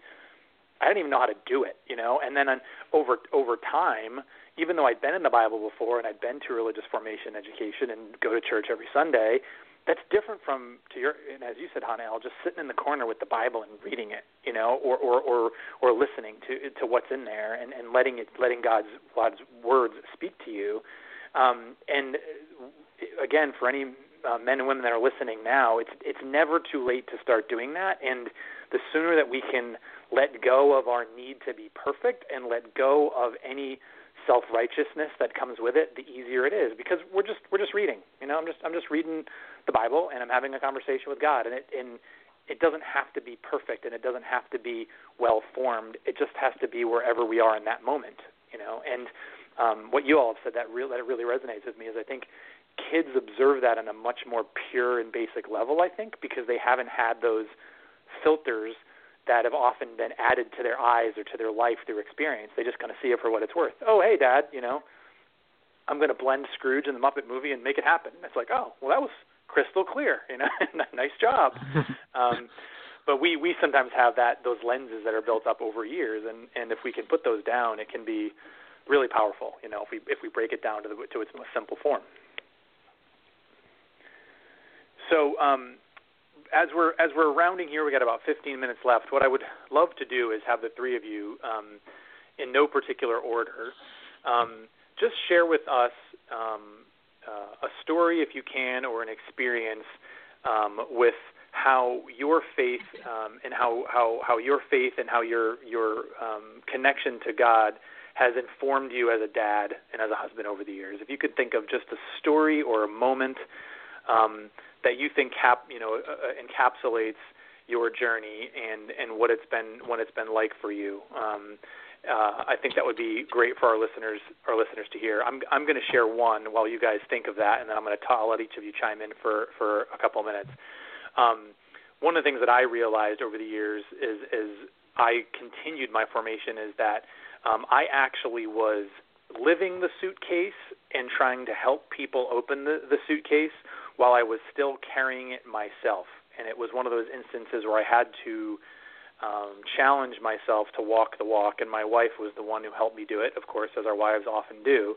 I didn't even know how to do it. You know, and then on, over over time, even though I'd been in the Bible before and I'd been to religious formation education and go to church every Sunday, that's different from to your and as you said Hanel, just sitting in the corner with the Bible and reading it, you know, or or or, or listening to to what's in there and, and letting it letting God's God's words speak to you. Um, and again, for any uh, men and women that are listening now, it's it's never too late to start doing that. And the sooner that we can let go of our need to be perfect and let go of any self righteousness that comes with it, the easier it is because we're just we're just reading. You know, I'm just I'm just reading the Bible and I'm having a conversation with God, and it and it doesn't have to be perfect and it doesn't have to be well formed. It just has to be wherever we are in that moment. You know, and um, what you all have said that really that really resonates with me is I think kids observe that on a much more pure and basic level. I think because they haven't had those filters that have often been added to their eyes or to their life through experience. They just kind of see it for what it's worth. Oh, hey, Dad, you know, I'm going to blend Scrooge in the Muppet movie and make it happen. It's like, oh, well, that was crystal clear. You know, nice job. um, but we we sometimes have that those lenses that are built up over years, and and if we can put those down, it can be really powerful. You know, if we if we break it down to the to its most simple form. So um, as we're as we're rounding here, we got about 15 minutes left. What I would love to do is have the three of you, um, in no particular order, um, just share with us um, uh, a story, if you can, or an experience um, with how your faith um, and how, how how your faith and how your your um, connection to God has informed you as a dad and as a husband over the years. If you could think of just a story or a moment. Um, that you think cap you know uh, uh, encapsulates your journey and and what it's been what it's been like for you. Um, uh, I think that would be great for our listeners our listeners to hear. I'm I'm going to share one while you guys think of that, and then I'm going to I'll let each of you chime in for for a couple of minutes. Um, one of the things that I realized over the years is is I continued my formation is that um, I actually was living the suitcase and trying to help people open the, the suitcase while I was still carrying it myself. And it was one of those instances where I had to um, challenge myself to walk the walk, and my wife was the one who helped me do it, of course, as our wives often do.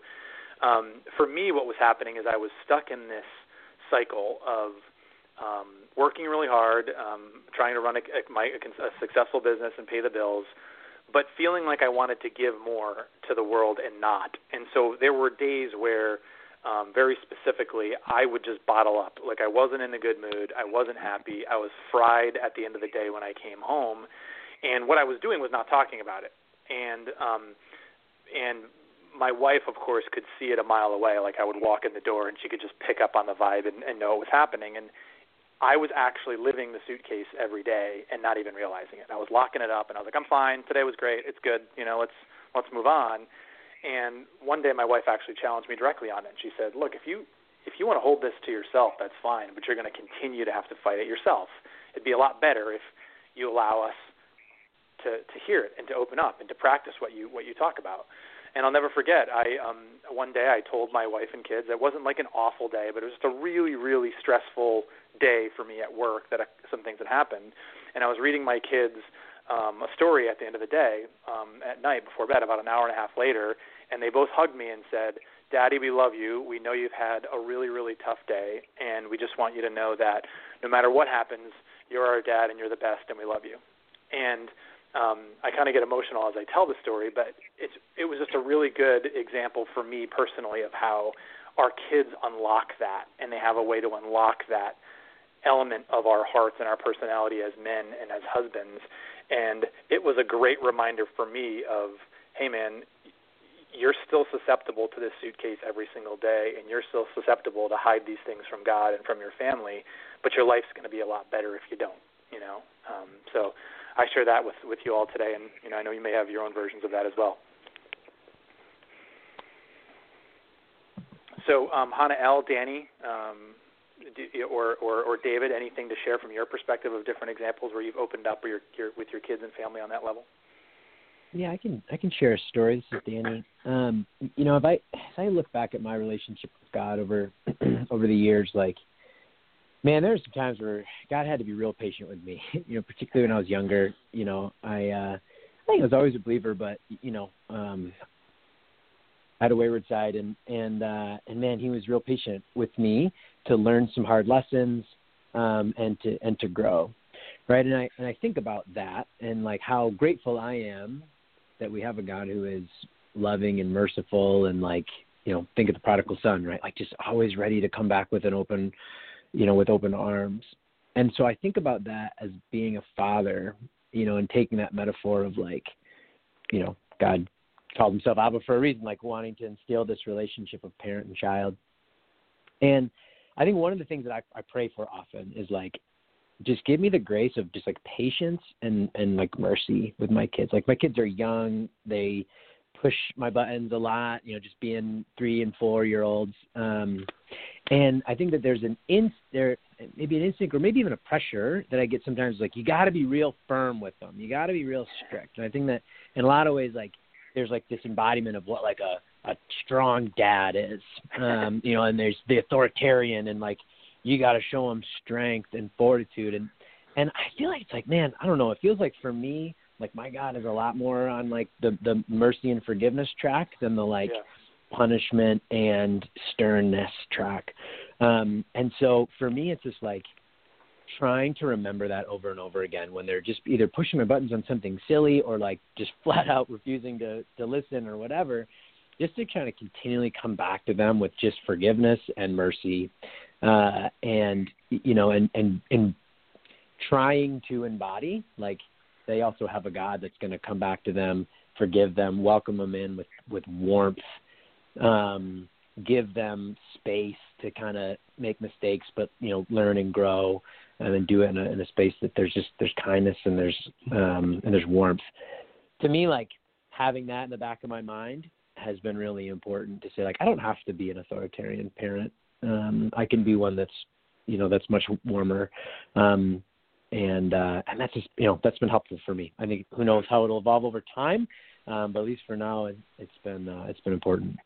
Um, for me, what was happening is I was stuck in this cycle of um, working really hard, um, trying to run a, a, my, a successful business and pay the bills, but feeling like I wanted to give more to the world and not. And so there were days where um, very specifically, I would just bottle up. Like I wasn't in a good mood. I wasn't happy. I was fried at the end of the day when I came home, and what I was doing was not talking about it. And um, and my wife, of course, could see it a mile away. Like I would walk in the door, and she could just pick up on the vibe and, and know what was happening. And I was actually living the suitcase every day and not even realizing it. I was locking it up, and I was like, "I'm fine. Today was great. It's good. You know, let's let's move on." And one day my wife actually challenged me directly on it. She said, "Look, if you if you want to hold this to yourself, that's fine, but you're going to continue to have to fight it yourself. It'd be a lot better if you allow us to to hear it and to open up and to practice what you what you talk about." And I'll never forget. I um one day I told my wife and kids it wasn't like an awful day, but it was just a really really stressful day for me at work that I, some things had happened. And I was reading my kids um, a story at the end of the day um, at night before bed, about an hour and a half later, and they both hugged me and said, "Daddy, we love you. We know you've had a really, really tough day, and we just want you to know that no matter what happens, you're our dad and you're the best, and we love you." And um, I kind of get emotional as I tell the story, but it's it was just a really good example for me personally of how our kids unlock that, and they have a way to unlock that element of our hearts and our personality as men and as husbands and it was a great reminder for me of, hey man, you're still susceptible to this suitcase every single day, and you're still susceptible to hide these things from God and from your family, but your life's going to be a lot better if you don't. You know, um, so I share that with with you all today, and you know I know you may have your own versions of that as well. So um, Hannah L, Danny, um, or, or, or David, anything to share from your perspective of different examples where you've opened up your, your, with your kids and family on that level? Yeah, I can I can share a story. This is Danny. Um, you know, if I if I look back at my relationship with God over over the years, like man, there were some times where God had to be real patient with me. You know, particularly when I was younger. You know, I uh, I think I was always a believer, but you know, um, Had a wayward side, and and uh, and man, he was real patient with me to learn some hard lessons um, and to and to grow, right? And I and I think about that and like how grateful I am that we have a God who is loving and merciful and like you know think of the prodigal son, right? Like just always ready to come back with an open, you know, with open arms. and so I think about that as being a father, you know, and taking that metaphor of like, you know, God called himself Abba for a reason, like wanting to instill this relationship of parent and child. And I think one of the things that I, I pray for often is like, just give me the grace of just like patience and and like mercy with my kids. Like my kids are young, they push my buttons a lot, you know, just being three and four year olds. Um, and I think that there's an in there maybe an instinct or maybe even a pressure that I get sometimes like you got to be real firm with them. You got to be real strict. And I think that in a lot of ways like there's like this embodiment of what like a a strong dad is. Um, you know, and there's the authoritarian and like you got to show them strength and fortitude and and I feel like it's like man, I don't know, it feels like for me like my God is a lot more on like the the mercy and forgiveness track than the like yeah punishment and sternness track. Um, and so for me, it's just like trying to remember that over and over again when they're just either pushing their buttons on something silly or like just flat out refusing to, to listen or whatever, just to kind of continually come back to them with just forgiveness and mercy. Uh, and, you know, and, and, and trying to embody like they also have a God that's going to come back to them, forgive them, welcome them in with, with warmth um, give them space to kind of make mistakes, but you know, learn and grow, and then do it in a, in a space that there's just there's kindness and there's um, and there's warmth. To me, like having that in the back of my mind has been really important to say like I don't have to be an authoritarian parent. Um, I can be one that's you know that's much warmer. Um, and uh, and that's just you know that's been helpful for me. I think who knows how it'll evolve over time, um, but at least for now, it, it's been uh, it's been important.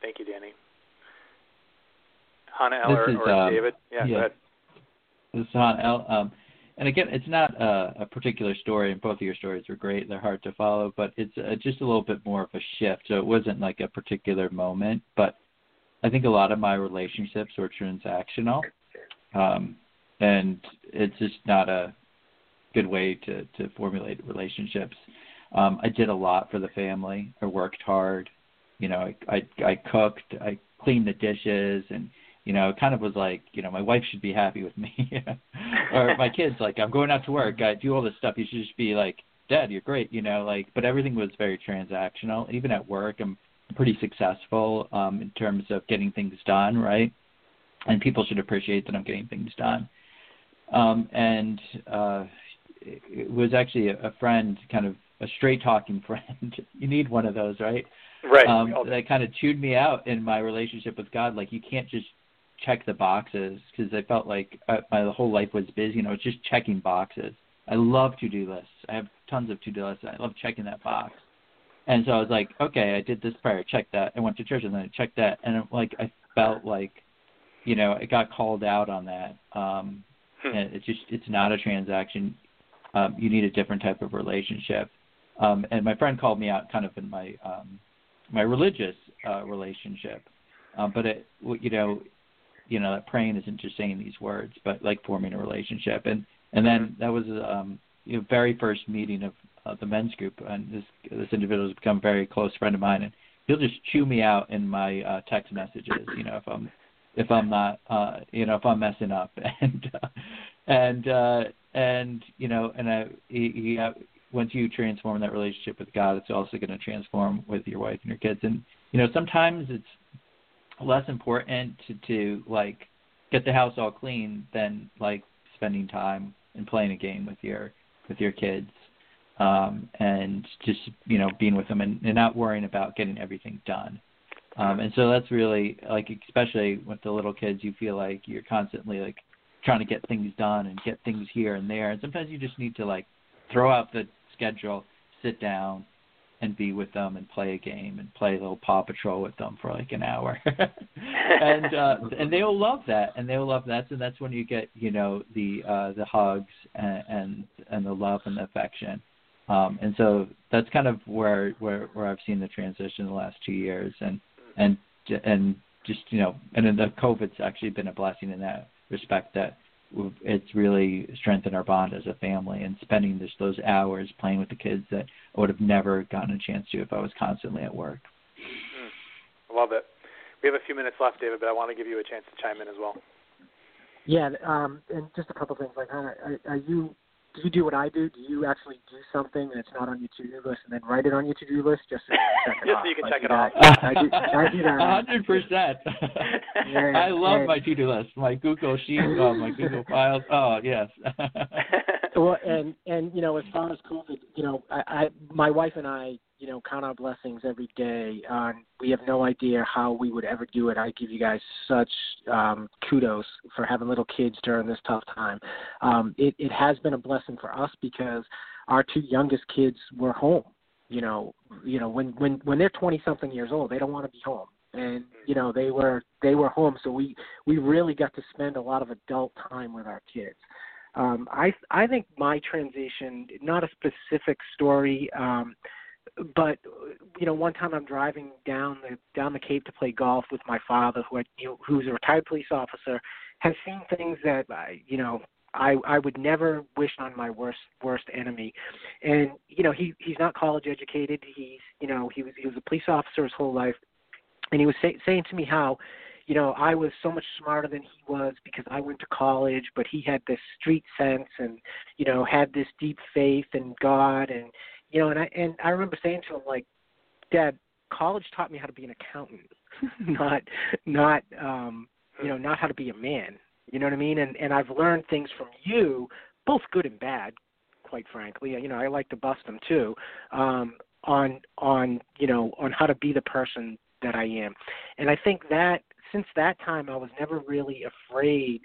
Thank you, Danny. Hannah Eller is, or um, David? Yeah, yeah, L. Um, and again, it's not a, a particular story, and both of your stories were great. They're hard to follow, but it's uh, just a little bit more of a shift. So it wasn't like a particular moment, but I think a lot of my relationships were transactional, um, and it's just not a good way to to formulate relationships. Um, I did a lot for the family. I worked hard you know, I I, I cooked, I cleaned the dishes, and you know, it kind of was like, you know, my wife should be happy with me, or my kids like, I'm going out to work, I do all this stuff. You should just be like, Dad, you're great, you know, like. But everything was very transactional. Even at work, I'm pretty successful um, in terms of getting things done, right? And people should appreciate that I'm getting things done. Um, and uh, it was actually a, a friend, kind of a straight talking friend. you need one of those, right? Right. Um, that kind of chewed me out in my relationship with God. Like you can't just check the boxes because I felt like uh, my whole life was busy and I was just checking boxes. I love to do lists. I have tons of to do lists. I love checking that box. And so I was like, okay, I did this prayer, check that. I went to church and then I checked that, and it, like I felt like, you know, it got called out on that. Um, hmm. and it's just it's not a transaction. Um, you need a different type of relationship. Um, and my friend called me out kind of in my um, my religious uh, relationship. Um, but it, you know, you know, that praying isn't just saying these words, but like forming a relationship. And and then that was um, you know, very first meeting of uh, the men's group, and this this individual has become a very close friend of mine, and he'll just chew me out in my uh, text messages. You know, if I'm if I'm not, uh, you know, if I'm messing up, and uh, and uh, and you know, and I he, he uh, once you transform that relationship with God, it's also going to transform with your wife and your kids. And you know, sometimes it's less important to to like get the house all clean than like spending time and playing a game with your with your kids. Um and just you know being with them and, and not worrying about getting everything done. Um and so that's really like especially with the little kids you feel like you're constantly like trying to get things done and get things here and there. And sometimes you just need to like throw out the schedule, sit down and be with them and play a game and play a little Paw Patrol with them for like an hour. and uh and they'll love that and they'll love that and that's when you get, you know, the uh the hugs and and, and the love and the affection. Um and so that's kind of where where where I've seen the transition in the last 2 years and and and just, you know, and then the COVID's actually been a blessing in that respect that it's really strengthened our bond as a family and spending this, those hours playing with the kids that I would have never gotten a chance to if I was constantly at work. Mm, I love it. We have a few minutes left, David, but I want to give you a chance to chime in as well. Yeah, um, and just a couple things. Like, are, are you do you do what I do? Do you actually do something and it's not on your to-do list and then write it on your to-do list just so you can check it just off? so you can I check do it that. off. I do, I do that. hundred percent. Yeah, I love and- my to-do list, my Google Sheet, oh, uh, my Google Files. Oh yes. well, and and you know, as far as COVID, you know, I, I my wife and I, you know, count our blessings every day. Um, we have no idea how we would ever do it. I give you guys such um, kudos for having little kids during this tough time. Um, it it has been a blessing for us because our two youngest kids were home. You know, you know when when when they're twenty something years old, they don't want to be home and you know they were they were home so we we really got to spend a lot of adult time with our kids um i i think my transition not a specific story um but you know one time i'm driving down the down the cape to play golf with my father who had, you know, who's a retired police officer has seen things that i you know I I would never wish on my worst worst enemy, and you know he he's not college educated. He's you know he was he was a police officer his whole life, and he was say, saying to me how you know I was so much smarter than he was because I went to college, but he had this street sense and you know had this deep faith in God and you know and I and I remember saying to him like, Dad, college taught me how to be an accountant, not not um you know not how to be a man. You know what I mean? And and I've learned things from you, both good and bad, quite frankly. You know, I like to bust them too. Um on on you know on how to be the person that I am. And I think that since that time I was never really afraid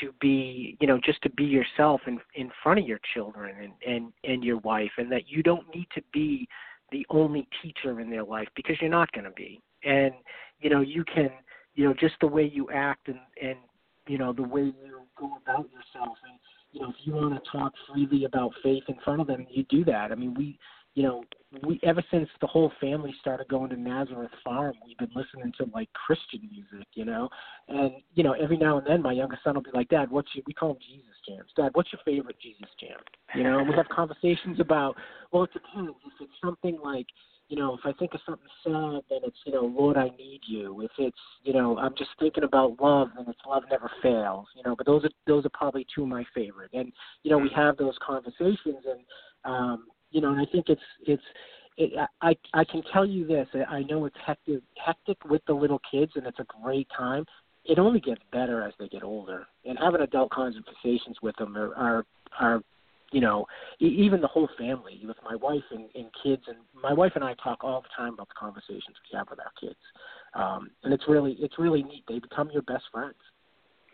to be, you know, just to be yourself in in front of your children and and and your wife and that you don't need to be the only teacher in their life because you're not going to be. And you know, you can, you know, just the way you act and and you know, the way you go about yourself and you know, if you want to talk freely about faith in front of them, you do that. I mean, we you know, we ever since the whole family started going to Nazareth Farm, we've been listening to like Christian music, you know. And you know, every now and then, my youngest son will be like, "Dad, what's your?" We call them Jesus jams. Dad, what's your favorite Jesus jam? You know, and we have conversations about. Well, it depends. If it's something like, you know, if I think of something sad, then it's, you know, Lord, I need you. If it's, you know, I'm just thinking about love, then it's love never fails. You know, but those are those are probably two of my favorite. And you know, we have those conversations, and um, you know, and I think it's it's it, I I can tell you this. I know it's hectic hectic with the little kids, and it's a great time. It only gets better as they get older, and having adult conversations with them are are, are you know even the whole family with my wife and, and kids, and my wife and I talk all the time about the conversations we have with our kids, um, and it's really it's really neat. They become your best friends.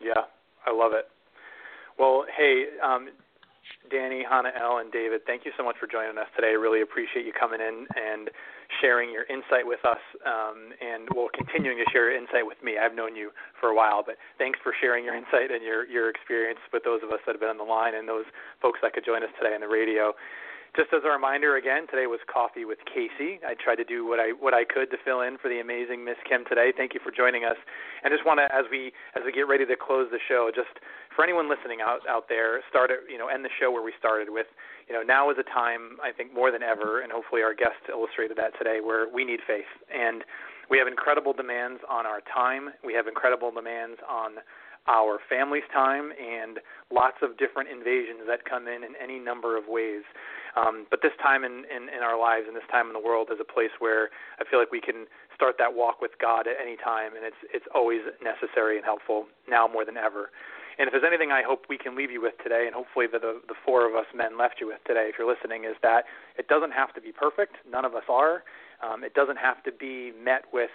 Yeah, I love it. Well, hey, um, Danny, Hannah L, and David, thank you so much for joining us today. I really appreciate you coming in and sharing your insight with us, um, and well, continuing to share your insight with me. I've known you for a while, but thanks for sharing your insight and your your experience with those of us that have been on the line and those folks that could join us today on the radio. Just as a reminder, again, today was coffee with Casey. I tried to do what I what I could to fill in for the amazing Miss Kim today. Thank you for joining us. And just want to, as we as we get ready to close the show, just for anyone listening out out there, start it, you know, end the show where we started with, you know, now is a time I think more than ever, and hopefully our guest illustrated that today, where we need faith, and we have incredible demands on our time. We have incredible demands on our family's time and lots of different invasions that come in in any number of ways. Um, but this time in, in, in our lives and this time in the world is a place where I feel like we can start that walk with God at any time, and it's it's always necessary and helpful now more than ever. And if there's anything I hope we can leave you with today, and hopefully the, the the four of us men left you with today, if you're listening, is that it doesn't have to be perfect. None of us are. Um, it doesn't have to be met with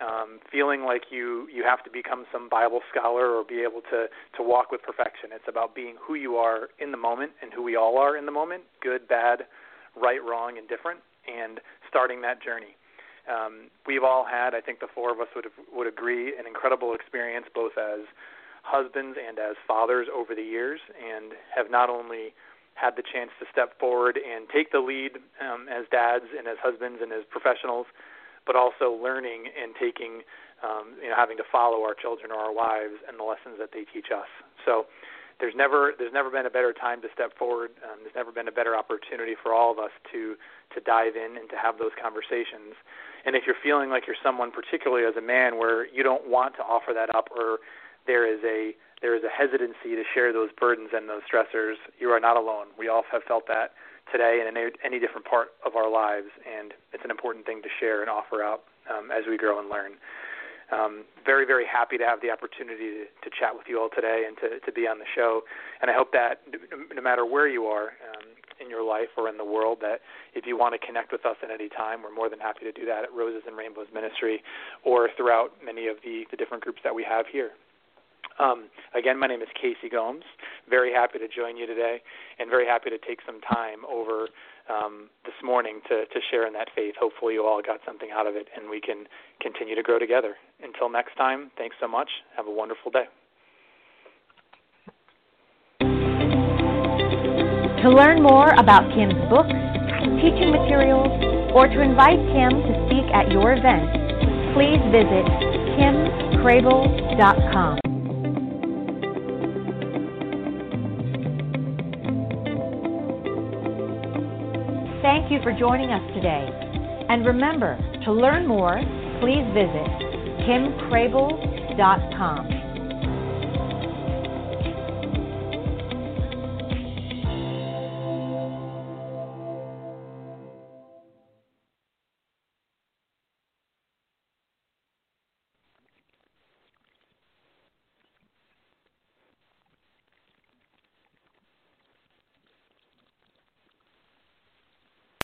um, feeling like you you have to become some Bible scholar or be able to to walk with perfection. It's about being who you are in the moment and who we all are in the moment, good, bad, right, wrong, and different, and starting that journey. Um, we've all had, I think the four of us would would agree, an incredible experience both as husbands and as fathers over the years, and have not only had the chance to step forward and take the lead um, as dads and as husbands and as professionals, but also learning and taking, um, you know, having to follow our children or our wives and the lessons that they teach us. So there's never there's never been a better time to step forward. Um, there's never been a better opportunity for all of us to to dive in and to have those conversations. And if you're feeling like you're someone, particularly as a man, where you don't want to offer that up or there is a there is a hesitancy to share those burdens and those stressors, you are not alone. We all have felt that today and in any, different part of our lives, and it's an important thing to share and offer out um, as we grow and learn. Um, very, very happy to have the opportunity to, to chat with you all today and to, to be on the show. And I hope that no matter where you are um, in your life or in the world, that if you want to connect with us at any time, we're more than happy to do that at Roses and Rainbows Ministry or throughout many of the, the different groups that we have here. Um, again, my name is Casey Gomes. Very happy to join you today, and very happy to take some time over um, this morning to, to share in that faith. Hopefully, you all got something out of it, and we can continue to grow together. Until next time, thanks so much. Have a wonderful day. To learn more about Kim's books, teaching materials, or to invite Kim to speak at your event, please visit kimcrabill.com. you for joining us today. And remember, to learn more, please visit kimcrabill.com.